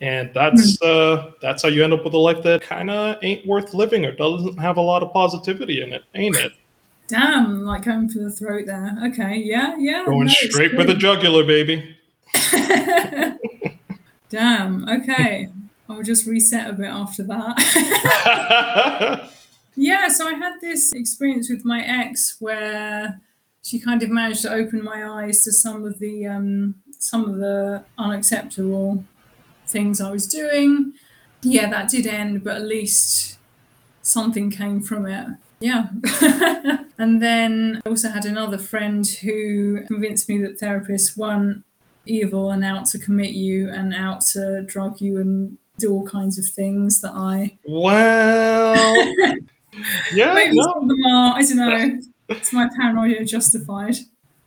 And that's hmm. uh, that's how you end up with a life that kind of ain't worth living or doesn't have a lot of positivity in it, ain't it? Damn, like going for the throat there. Okay, yeah, yeah. Going no, straight for the jugular, baby. Damn, okay. I'll just reset a bit after that. yeah, so I had this experience with my ex where she kind of managed to open my eyes to some of the um, some of the unacceptable things I was doing. Yeah, that did end, but at least something came from it. Yeah. and then I also had another friend who convinced me that therapists weren't evil and out to commit you and out to drug you and do all kinds of things that I. Well. yeah. Maybe no. some of them are. I don't know. It's my paranoia justified.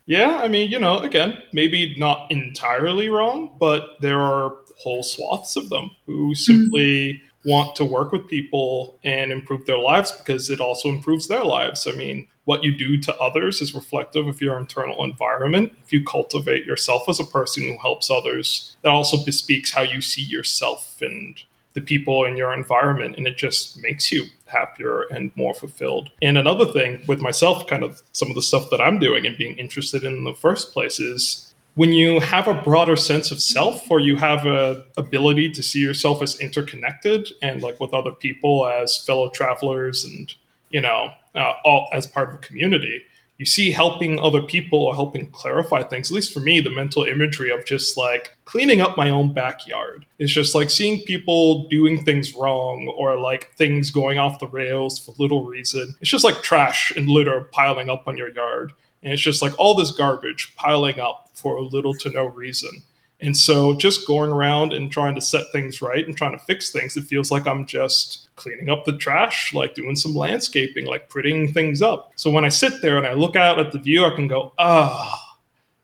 Yeah, I mean, you know, again, maybe not entirely wrong, but there are whole swaths of them who simply. Mm want to work with people and improve their lives because it also improves their lives. I mean, what you do to others is reflective of your internal environment. If you cultivate yourself as a person who helps others, that also bespeaks how you see yourself and the people in your environment. And it just makes you happier and more fulfilled. And another thing with myself, kind of some of the stuff that I'm doing and being interested in, in the first place is when you have a broader sense of self or you have a ability to see yourself as interconnected and like with other people as fellow travelers and you know uh, all as part of a community you see helping other people or helping clarify things at least for me the mental imagery of just like cleaning up my own backyard. Is just like seeing people doing things wrong or like things going off the rails for little reason. It's just like trash and litter piling up on your yard. And it's just like all this garbage piling up for a little to no reason. And so just going around and trying to set things right and trying to fix things, it feels like I'm just cleaning up the trash, like doing some landscaping, like prettying things up. So when I sit there and I look out at the view, I can go, ah, oh,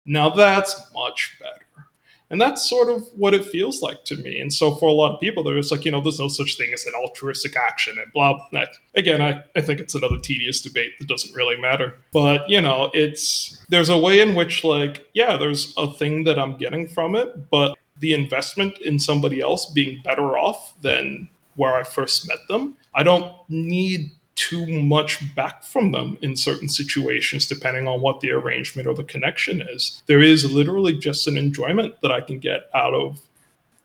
now that's much better. And that's sort of what it feels like to me. And so for a lot of people, they're just like, you know, there's no such thing as an altruistic action and blah. blah. Again, I, I think it's another tedious debate that doesn't really matter. But, you know, it's there's a way in which, like, yeah, there's a thing that I'm getting from it, but the investment in somebody else being better off than where I first met them. I don't need too much back from them in certain situations, depending on what the arrangement or the connection is. There is literally just an enjoyment that I can get out of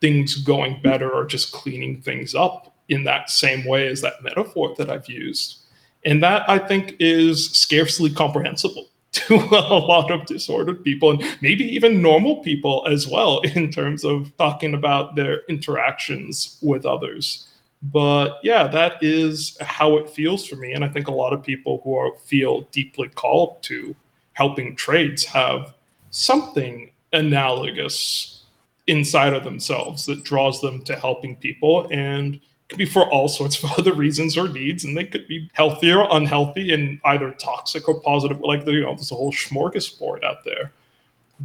things going better or just cleaning things up in that same way as that metaphor that I've used. And that I think is scarcely comprehensible to a lot of disordered people and maybe even normal people as well in terms of talking about their interactions with others but yeah that is how it feels for me. And i think a lot of people who are, feel deeply called to helping trades have something analogous inside of themselves that draws them to helping people and it could be for all sorts of other reasons or needs. And they could be healthy or unhealthy and either toxic or positive like you know there's a whole smorgasbord out there.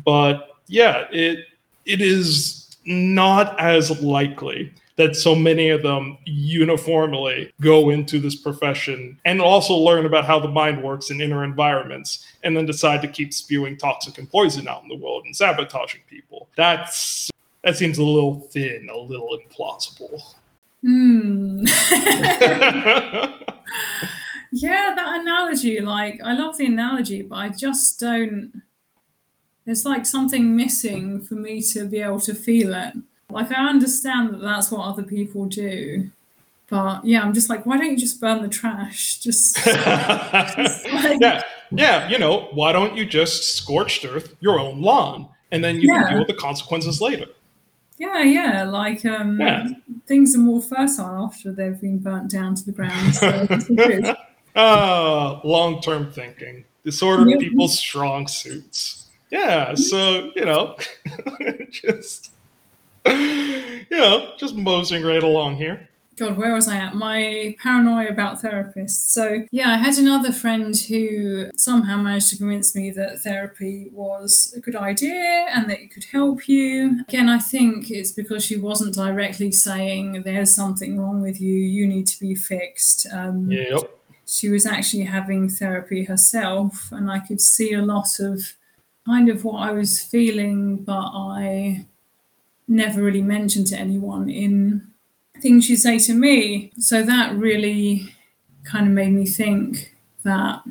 But yeah it it is not as likely that so many of them uniformly go into this profession and also learn about how the mind works in inner environments and then decide to keep spewing toxic and poison out in the world and sabotaging people. That's that seems a little thin, a little implausible. Hmm. yeah, that analogy, like I love the analogy, but I just don't there's like something missing for me to be able to feel it. Like I understand that that's what other people do, but yeah, I'm just like, why don't you just burn the trash? Just, just like... yeah, yeah. You know, why don't you just scorched earth your own lawn, and then you yeah. can deal with the consequences later. Yeah, yeah. Like um, yeah. things are more fertile after they've been burnt down to the ground. So uh, long-term thinking, disordered yeah. people's strong suits. Yeah, so you know, just you know, just moseying right along here. God, where was I at? My paranoia about therapists. So, yeah, I had another friend who somehow managed to convince me that therapy was a good idea and that it could help you. Again, I think it's because she wasn't directly saying there's something wrong with you, you need to be fixed. Um, yep. She was actually having therapy herself, and I could see a lot of kind of what I was feeling, but I never really mentioned to anyone in things you say to me. So that really kind of made me think that,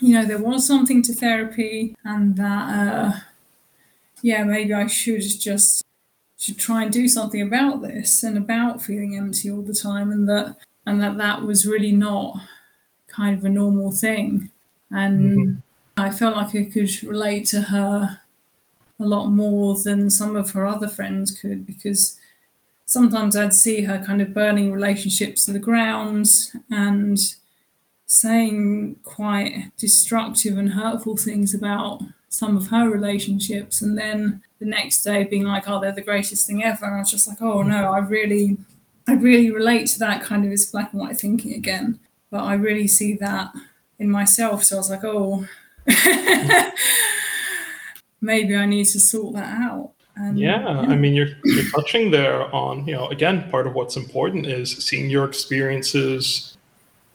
you know, there was something to therapy and that, uh, yeah, maybe I should just should try and do something about this and about feeling empty all the time and that and that that was really not kind of a normal thing and mm-hmm. i felt like i could relate to her a lot more than some of her other friends could because sometimes I'd see her kind of burning relationships to the ground and saying quite destructive and hurtful things about some of her relationships. And then the next day being like oh they're the greatest thing ever. And I was just like oh no I really I really relate to that kind of this black and white thinking again. But I really see that in myself. So I was like oh maybe I need to sort that out. And, yeah, yeah, I mean, you're you're touching there on you know again part of what's important is seeing your experiences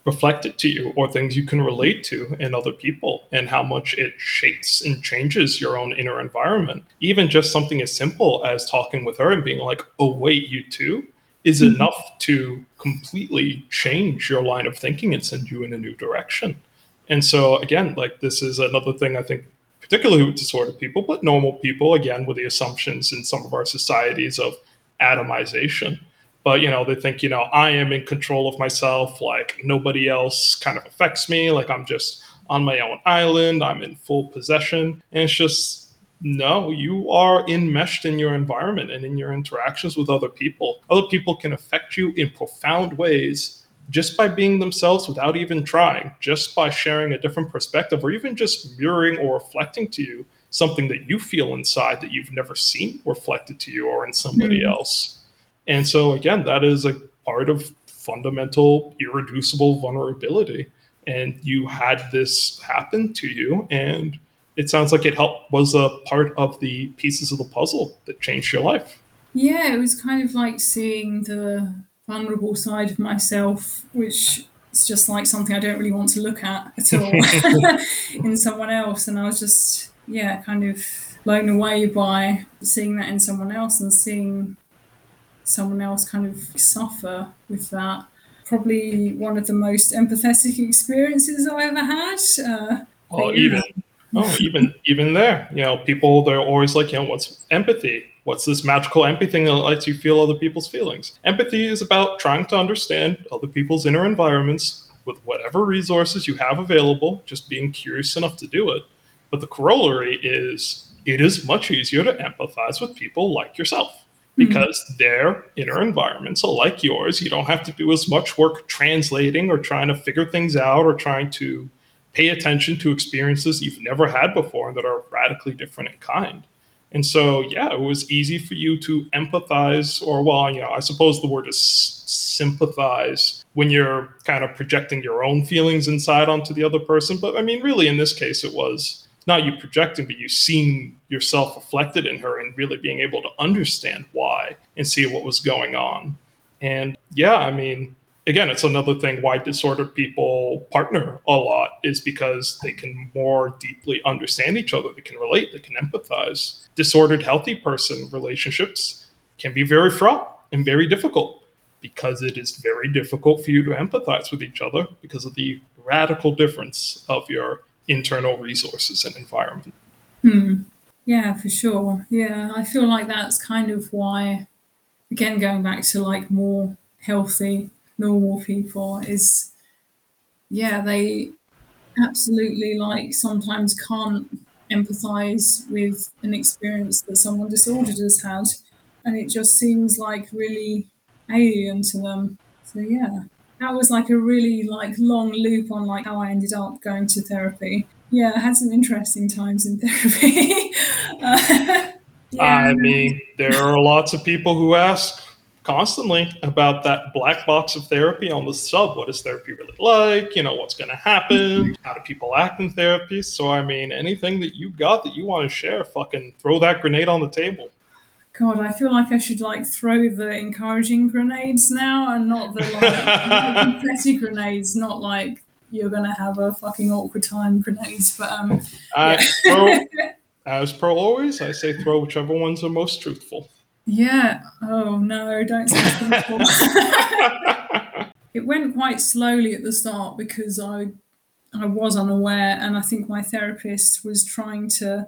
reflected to you or things you can relate to in other people and how much it shapes and changes your own inner environment. Even just something as simple as talking with her and being like, "Oh wait, you too," is mm-hmm. enough to completely change your line of thinking and send you in a new direction. And so again, like this is another thing I think particularly with disordered people, but normal people, again, with the assumptions in some of our societies of atomization. But, you know, they think, you know, I am in control of myself, like nobody else kind of affects me, like I'm just on my own island, I'm in full possession. And it's just, no, you are enmeshed in your environment and in your interactions with other people. Other people can affect you in profound ways just by being themselves without even trying, just by sharing a different perspective, or even just mirroring or reflecting to you something that you feel inside that you've never seen reflected to you or in somebody mm-hmm. else. And so, again, that is a part of fundamental, irreducible vulnerability. And you had this happen to you, and it sounds like it helped was a part of the pieces of the puzzle that changed your life. Yeah, it was kind of like seeing the vulnerable side of myself, which is just like something I don't really want to look at at all in someone else. And I was just, yeah, kind of blown away by seeing that in someone else and seeing someone else kind of suffer with that. Probably one of the most empathetic experiences I've ever had. Uh, well, even oh, even even there, you know, people they're always like, you know, what's empathy? What's this magical empathy thing that lets you feel other people's feelings? Empathy is about trying to understand other people's inner environments with whatever resources you have available, just being curious enough to do it. But the corollary is it is much easier to empathize with people like yourself hmm. because mm-hmm. their inner environments are like yours. You don't have to do as much work translating or trying to figure things out or trying to pay attention to experiences you've never had before that are radically different in kind. And so, yeah, it was easy for you to empathize, or, well, you know, I suppose the word is sympathize when you're kind of projecting your own feelings inside onto the other person. But I mean, really, in this case, it was not you projecting, but you seeing yourself reflected in her and really being able to understand why and see what was going on. And yeah, I mean, again, it's another thing why disordered people partner a lot is because they can more deeply understand each other. They can relate, they can empathize. Disordered, healthy person relationships can be very fraught and very difficult because it is very difficult for you to empathize with each other because of the radical difference of your internal resources and environment. Hmm. Yeah, for sure. Yeah, I feel like that's kind of why, again, going back to like more healthy normal people is yeah they absolutely like sometimes can't empathize with an experience that someone disordered has had and it just seems like really alien to them. So yeah that was like a really like long loop on like how i ended up going to therapy. Yeah i had some interesting times in therapy. Uh, yeah. i mean there are lots of people who ask constantly about that black box of therapy on the sub. What is therapy really like? You know, what's going to happen? How do people act in therapy? So, I mean, anything that you got that you want to share, fucking throw that grenade on the table. God, I feel like I should like throw the encouraging grenades now and not the like confetti grenades, not like you're gonna have a fucking awkward time grenades. But um, yeah. throw, as per always, I say throw whichever ones are most truthful. Yeah. Oh no, don't say It went quite slowly at the start because I I was unaware and I think my therapist was trying to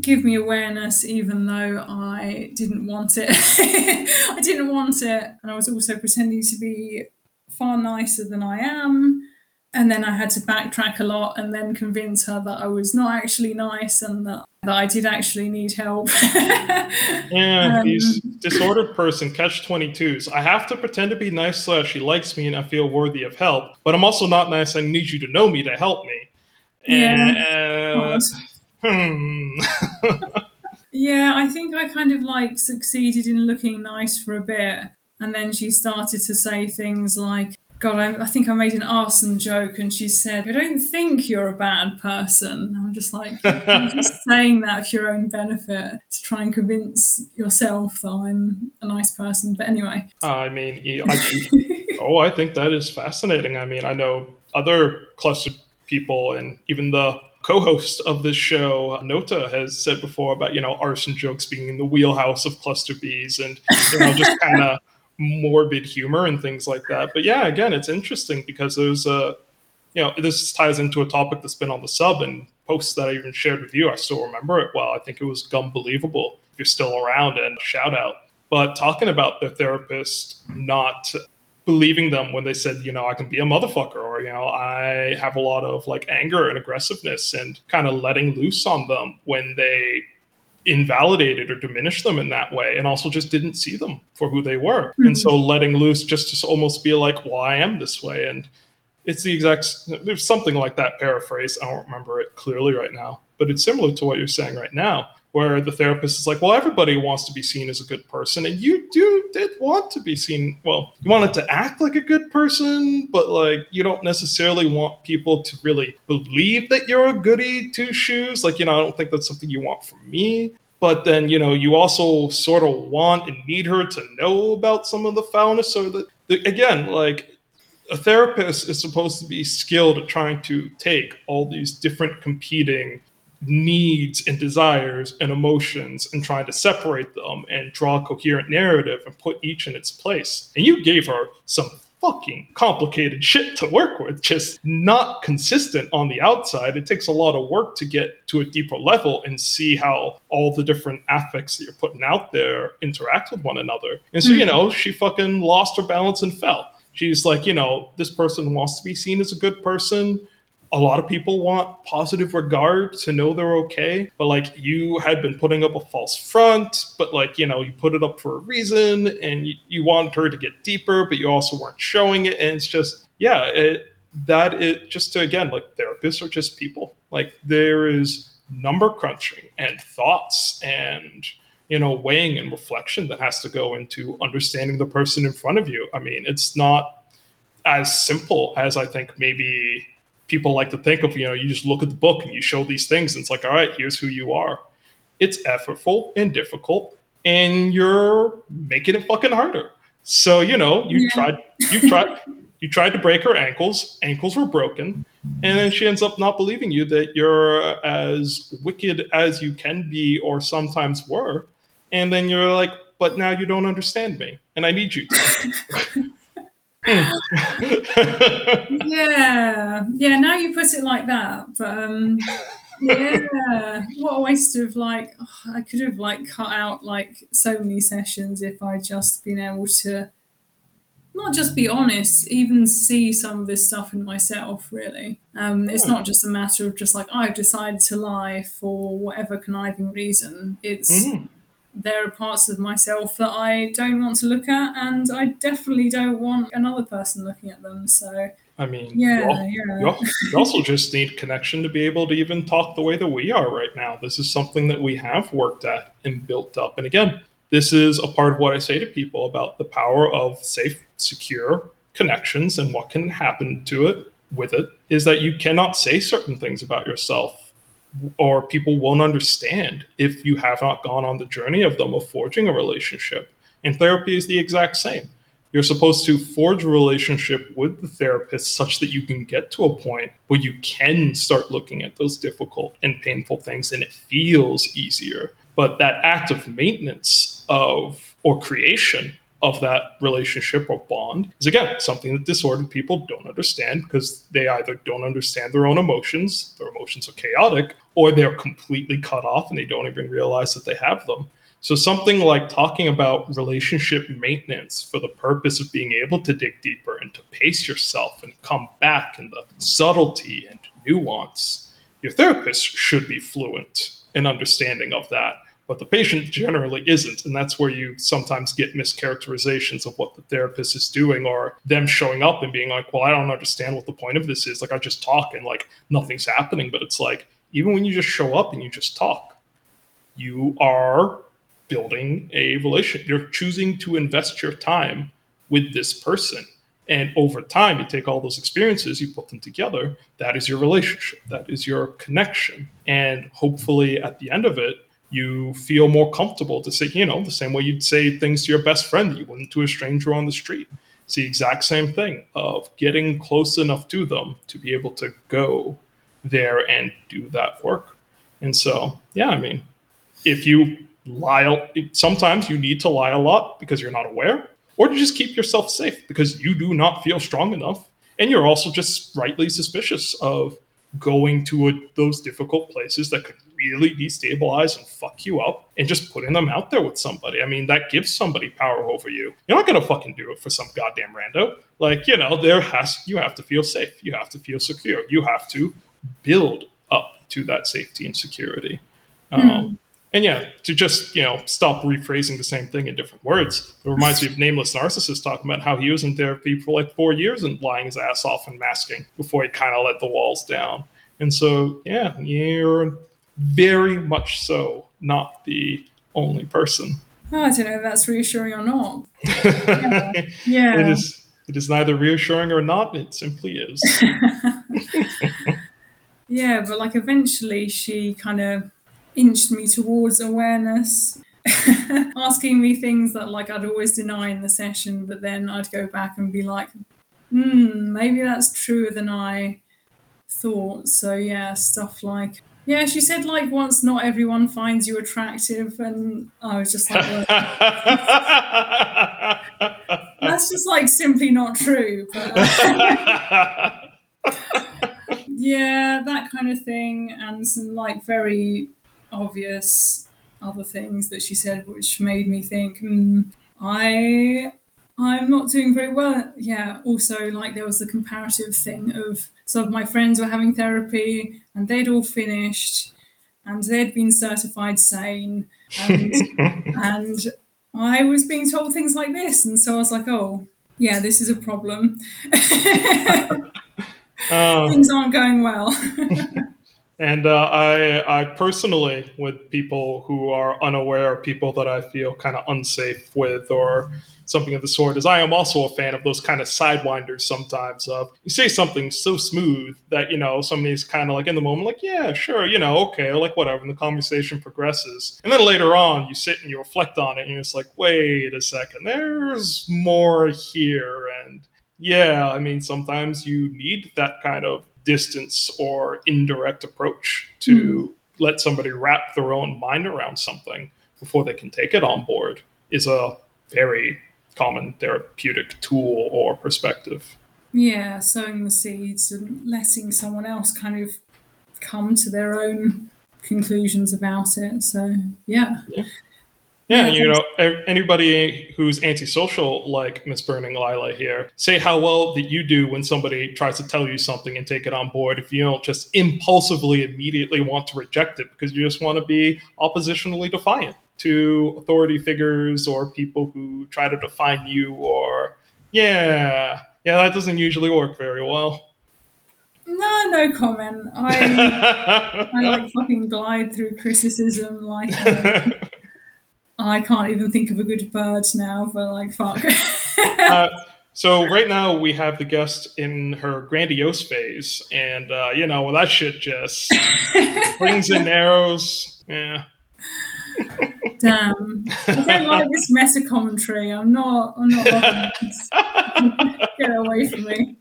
give me awareness even though I didn't want it. I didn't want it. And I was also pretending to be far nicer than I am and then I had to backtrack a lot and then convince her that I was not actually nice and that, that I did actually need help. yeah, um, these disordered person catch 22s. I have to pretend to be nice so that she likes me and I feel worthy of help, but I'm also not nice. I need you to know me to help me. Yeah. hmm. yeah, I think I kind of like succeeded in looking nice for a bit. And then she started to say things like, God, I, I, think I made an arson joke, and she said, "I don't think you're a bad person." I'm just like, I'm just saying that for your own benefit to try and convince yourself that I'm a nice person. But anyway, I mean, I, oh, I think that is fascinating. I mean, I know other clustered people, and even the co-host of this show, Nota, has said before about you know arson jokes being in the wheelhouse of cluster Bs, and you know just kind of morbid humor and things like that. But yeah, again, it's interesting because there's a, you know, this ties into a topic that's been on the sub and posts that I even shared with you. I still remember it well. I think it was Gum Believable. If you're still around, and shout out. But talking about the therapist not believing them when they said, you know, I can be a motherfucker, or you know, I have a lot of like anger and aggressiveness, and kind of letting loose on them when they invalidated or diminished them in that way and also just didn't see them for who they were. Mm-hmm. and so letting loose just to almost be like well i am this way. And it's the exact there's something like that paraphrase. I don't remember it clearly right now but it's similar to what you're saying right now where the therapist is like well everybody wants to be seen as a good person and you do did want to be seen well you wanted to act like a good person but like you don't necessarily want people to really believe that you're a goody two shoes like you know i don't think that's something you want from me. But then you know you also sort of want and need her to know about some of the foulness so that again like a therapist is supposed to be skilled at trying to take all these different competing needs and desires and emotions and trying to separate them and draw a coherent narrative and put each in its place. And you gave her some fucking complicated shit to work with, just not consistent on the outside. It takes a lot of work to get to a deeper level and see how all the different affects that you're putting out there interact with one another. And so, you hmm. know, she fucking lost her balance and fell. She's like, you know, this person wants to be seen as a good person a lot of people want positive regard to know they're okay but like you had been putting up a false front but like you know you put it up for a reason and you, you want her to get deeper but you also weren't showing it. And it's just yeah it that it just to again like therapists are just people. Like there is number crunching and thoughts and you know weighing and reflection that has to go into understanding the person in front of you. I mean it's not as simple as i think maybe people like to think of, you know, you just look at the book and you show these things, and it's like, all right, here's who you are. It's effortful and difficult, and you're making it fucking harder. So, you know, you yeah. tried, you tried, you tried to break her ankles, ankles were broken, and then she ends up not believing you that you're as wicked as you can be or sometimes were. And then you're like, but now you don't understand me, and I need you to. yeah, yeah. Now you put it like that, but um, yeah, what a waste of like. Oh, I could have like cut out like so many sessions if I just been able to not just be honest, even see some of this stuff in myself. Really, um, it's not just a matter of just like I've decided to lie for whatever conniving reason. It's mm-hmm there are parts of myself that I don't want to look at, and I definitely don't want another person looking at them. So, I mean, yeah, you, yeah. You, you also just need connection to be able to even talk the way that we are right now. This is something that we have worked at and built up. And again, this is a part of what I say to people about the power of safe, secure connections and what can happen to it with it is that you cannot say certain things about yourself or people won't understand if you have not gone on the journey of them of forging a relationship. And therapy is the exact same. You're supposed to forge a relationship with the therapist such that you can get to a point where you can start looking at those difficult and painful things and it feels easier. But that act of maintenance of or creation of that relationship or bond is again something that disordered people don't understand because they either don't understand their own emotions, their emotions are chaotic, or they're completely cut off and they don't even realize that they have them. So, something like talking about relationship maintenance for the purpose of being able to dig deeper and to pace yourself and come back in the subtlety and nuance, your therapist should be fluent in understanding of that but the patient generally isn't and that's where you sometimes get mischaracterizations of what the therapist is doing or them showing up and being like well i don't understand what the point of this is. Like i just talk and like nothing's happening. But it's like even when you just show up and you just talk you are building a relationship you're choosing to invest your time with this person. And over time you take all those experiences you put them together that is your relationship that is your connection. And hopefully at the end of it you feel more comfortable to say, you know, the same way you'd say things to your best friend that you wouldn't to a stranger on the street. It's the exact same thing of getting close enough to them to be able to go there and do that work. And so, yeah, I mean, if you lie, sometimes you need to lie a lot because you're not aware, or to just keep yourself safe because you do not feel strong enough. And you're also just rightly suspicious of going to a, those difficult places that could really destabilize and fuck you up and just putting them out there with somebody. I mean, that gives somebody power over you. You're not going to fucking do it for some goddamn rando. Like, you know, there has, you have to feel safe. You have to feel secure. You have to build up to that safety and security. Mm. Um, and yeah, to just, you know, stop rephrasing the same thing in different words. It reminds me of Nameless Narcissist talking about how he was in therapy for like four years and lying his ass off and masking before he kind of let the walls down. And so, yeah, you're very much so not the only person. Oh, I don't know if that's reassuring or not. yeah. yeah. It is it is neither reassuring or not, it simply is. yeah, but like eventually she kind of inched me towards awareness. asking me things that like I'd always deny in the session, but then I'd go back and be like, hmm, maybe that's truer than I thought. So yeah, stuff like Yeah, she said like once not everyone finds you attractive, and I was just like, well, that's just like simply not true. But, uh, yeah, that kind of thing, and some like very obvious other things that she said, which made me think, mm, I I'm not doing very well. Yeah. Also, like there was the comparative thing of some of my friends were having therapy and they'd all finished and they'd been certified sane and, and I was being told things like this, and so I was like, oh yeah, this is a problem. Uh, things aren't going well. And uh, I, I personally, with people who are unaware, people that I feel kind of unsafe with, or something of the sort, is I am also a fan of those kind of sidewinders sometimes. Of you say something so smooth that you know somebody's kind of like in the moment, like yeah, sure, you know, okay, like whatever, and the conversation progresses, and then later on you sit and you reflect on it, and it's like, wait a second, there's more here, and yeah, I mean, sometimes you need that kind of distance or indirect approach to mm. let somebody wrap their own mind around something before they can take it on board is a very common therapeutic tool or perspective. Yeah, sowing the seeds and letting someone else kind of come to their own conclusions about it. So, yeah. Yeah, yeah, you know, anybody who's antisocial like Miss Burning Lila here, say how well that you do when somebody tries to tell you something and take it on board. If you don't just impulsively immediately want to reject it because you just want to be oppositionally defiant to authority figures or people who try to define you or yeah, yeah, that doesn't usually work very well. No, no comment. I I like fucking glide through criticism like. I can't even think of a good bird now, but like, fuck. uh, so right now we have the guest in her grandiose phase, and uh, you know when that shit just brings in arrows, yeah. Damn, I don't like this meta commentary. I'm not. I'm not. Get away from me.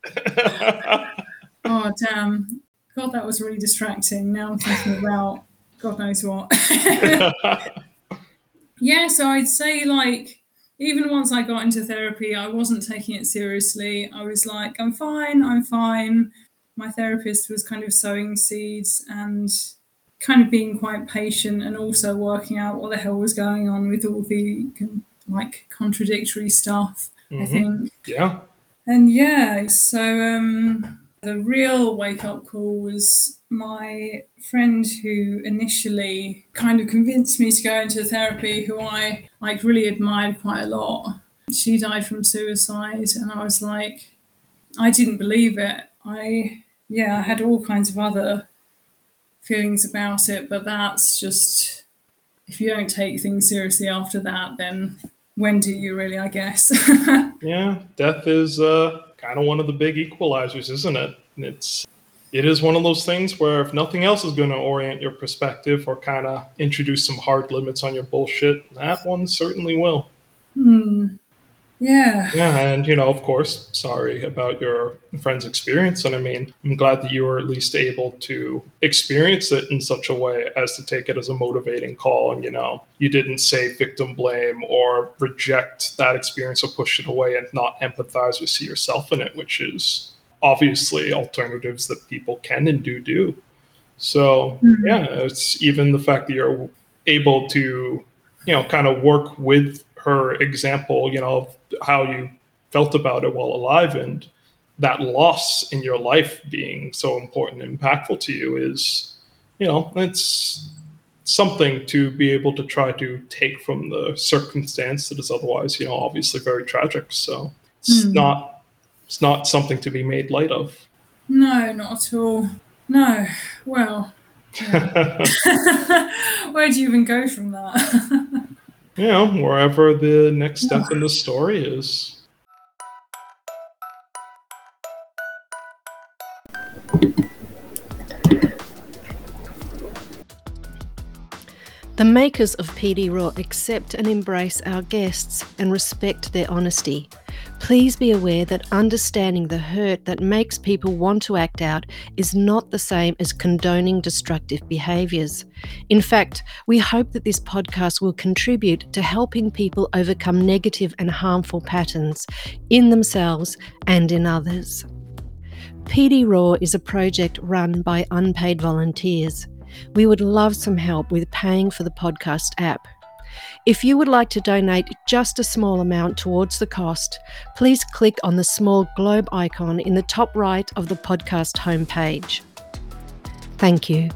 Oh damn! God, that was really distracting. Now I'm thinking about God knows what yeah, so I'd say like even once I got into therapy, I wasn't taking it seriously. I was like, I'm fine, I'm fine. My therapist was kind of sowing seeds and kind of being quite patient and also working out what the hell was going on with all the like contradictory stuff. Mm-hmm. I think. Yeah. And yeah, so um, the real wake up call was my friend who initially kind of convinced me to go into therapy, who I like really admired quite a lot. She died from suicide, and I was like, I didn't believe it. I, yeah, I had all kinds of other feelings about it, but that's just, if you don't take things seriously after that, then when do you really, I guess? yeah, death is uh, kind of one of the big equalizers, isn't it? It's it is one of those things where if nothing else is going to orient your perspective or kind of introduce some hard limits on your bullshit, that one certainly will. Hmm. Yeah. Yeah, and you know, of course, sorry about your friend's experience. And I mean, I'm glad that you were at least able to experience it in such a way as to take it as a motivating call. And you know, you didn't say victim blame or reject that experience or push it away and not empathize or see yourself in it, which is obviously alternatives that people can and do do. So mm-hmm. yeah, it's even the fact that you're able to, you know, kind of work with her example, you know, how you felt about it while alive and that loss in your life being so important and impactful to you is, you know, it's something to be able to try to take from the circumstance that is otherwise, you know, obviously very tragic. So it's mm. not it's not something to be made light of. No, not at all. No. Well, yeah. where do you even go from that? you know, wherever the next step in the story is. The makers of PD Raw accept and embrace our guests and respect their honesty. Please be aware that understanding the hurt that makes people want to act out is not the same as condoning destructive behaviours. In fact, we hope that this podcast will contribute to helping people overcome negative and harmful patterns in themselves and in others. PD Raw is a project run by unpaid volunteers. We would love some help with paying for the podcast app. If you would like to donate just a small amount towards the cost, please click on the small globe icon in the top right of the podcast homepage. Thank you.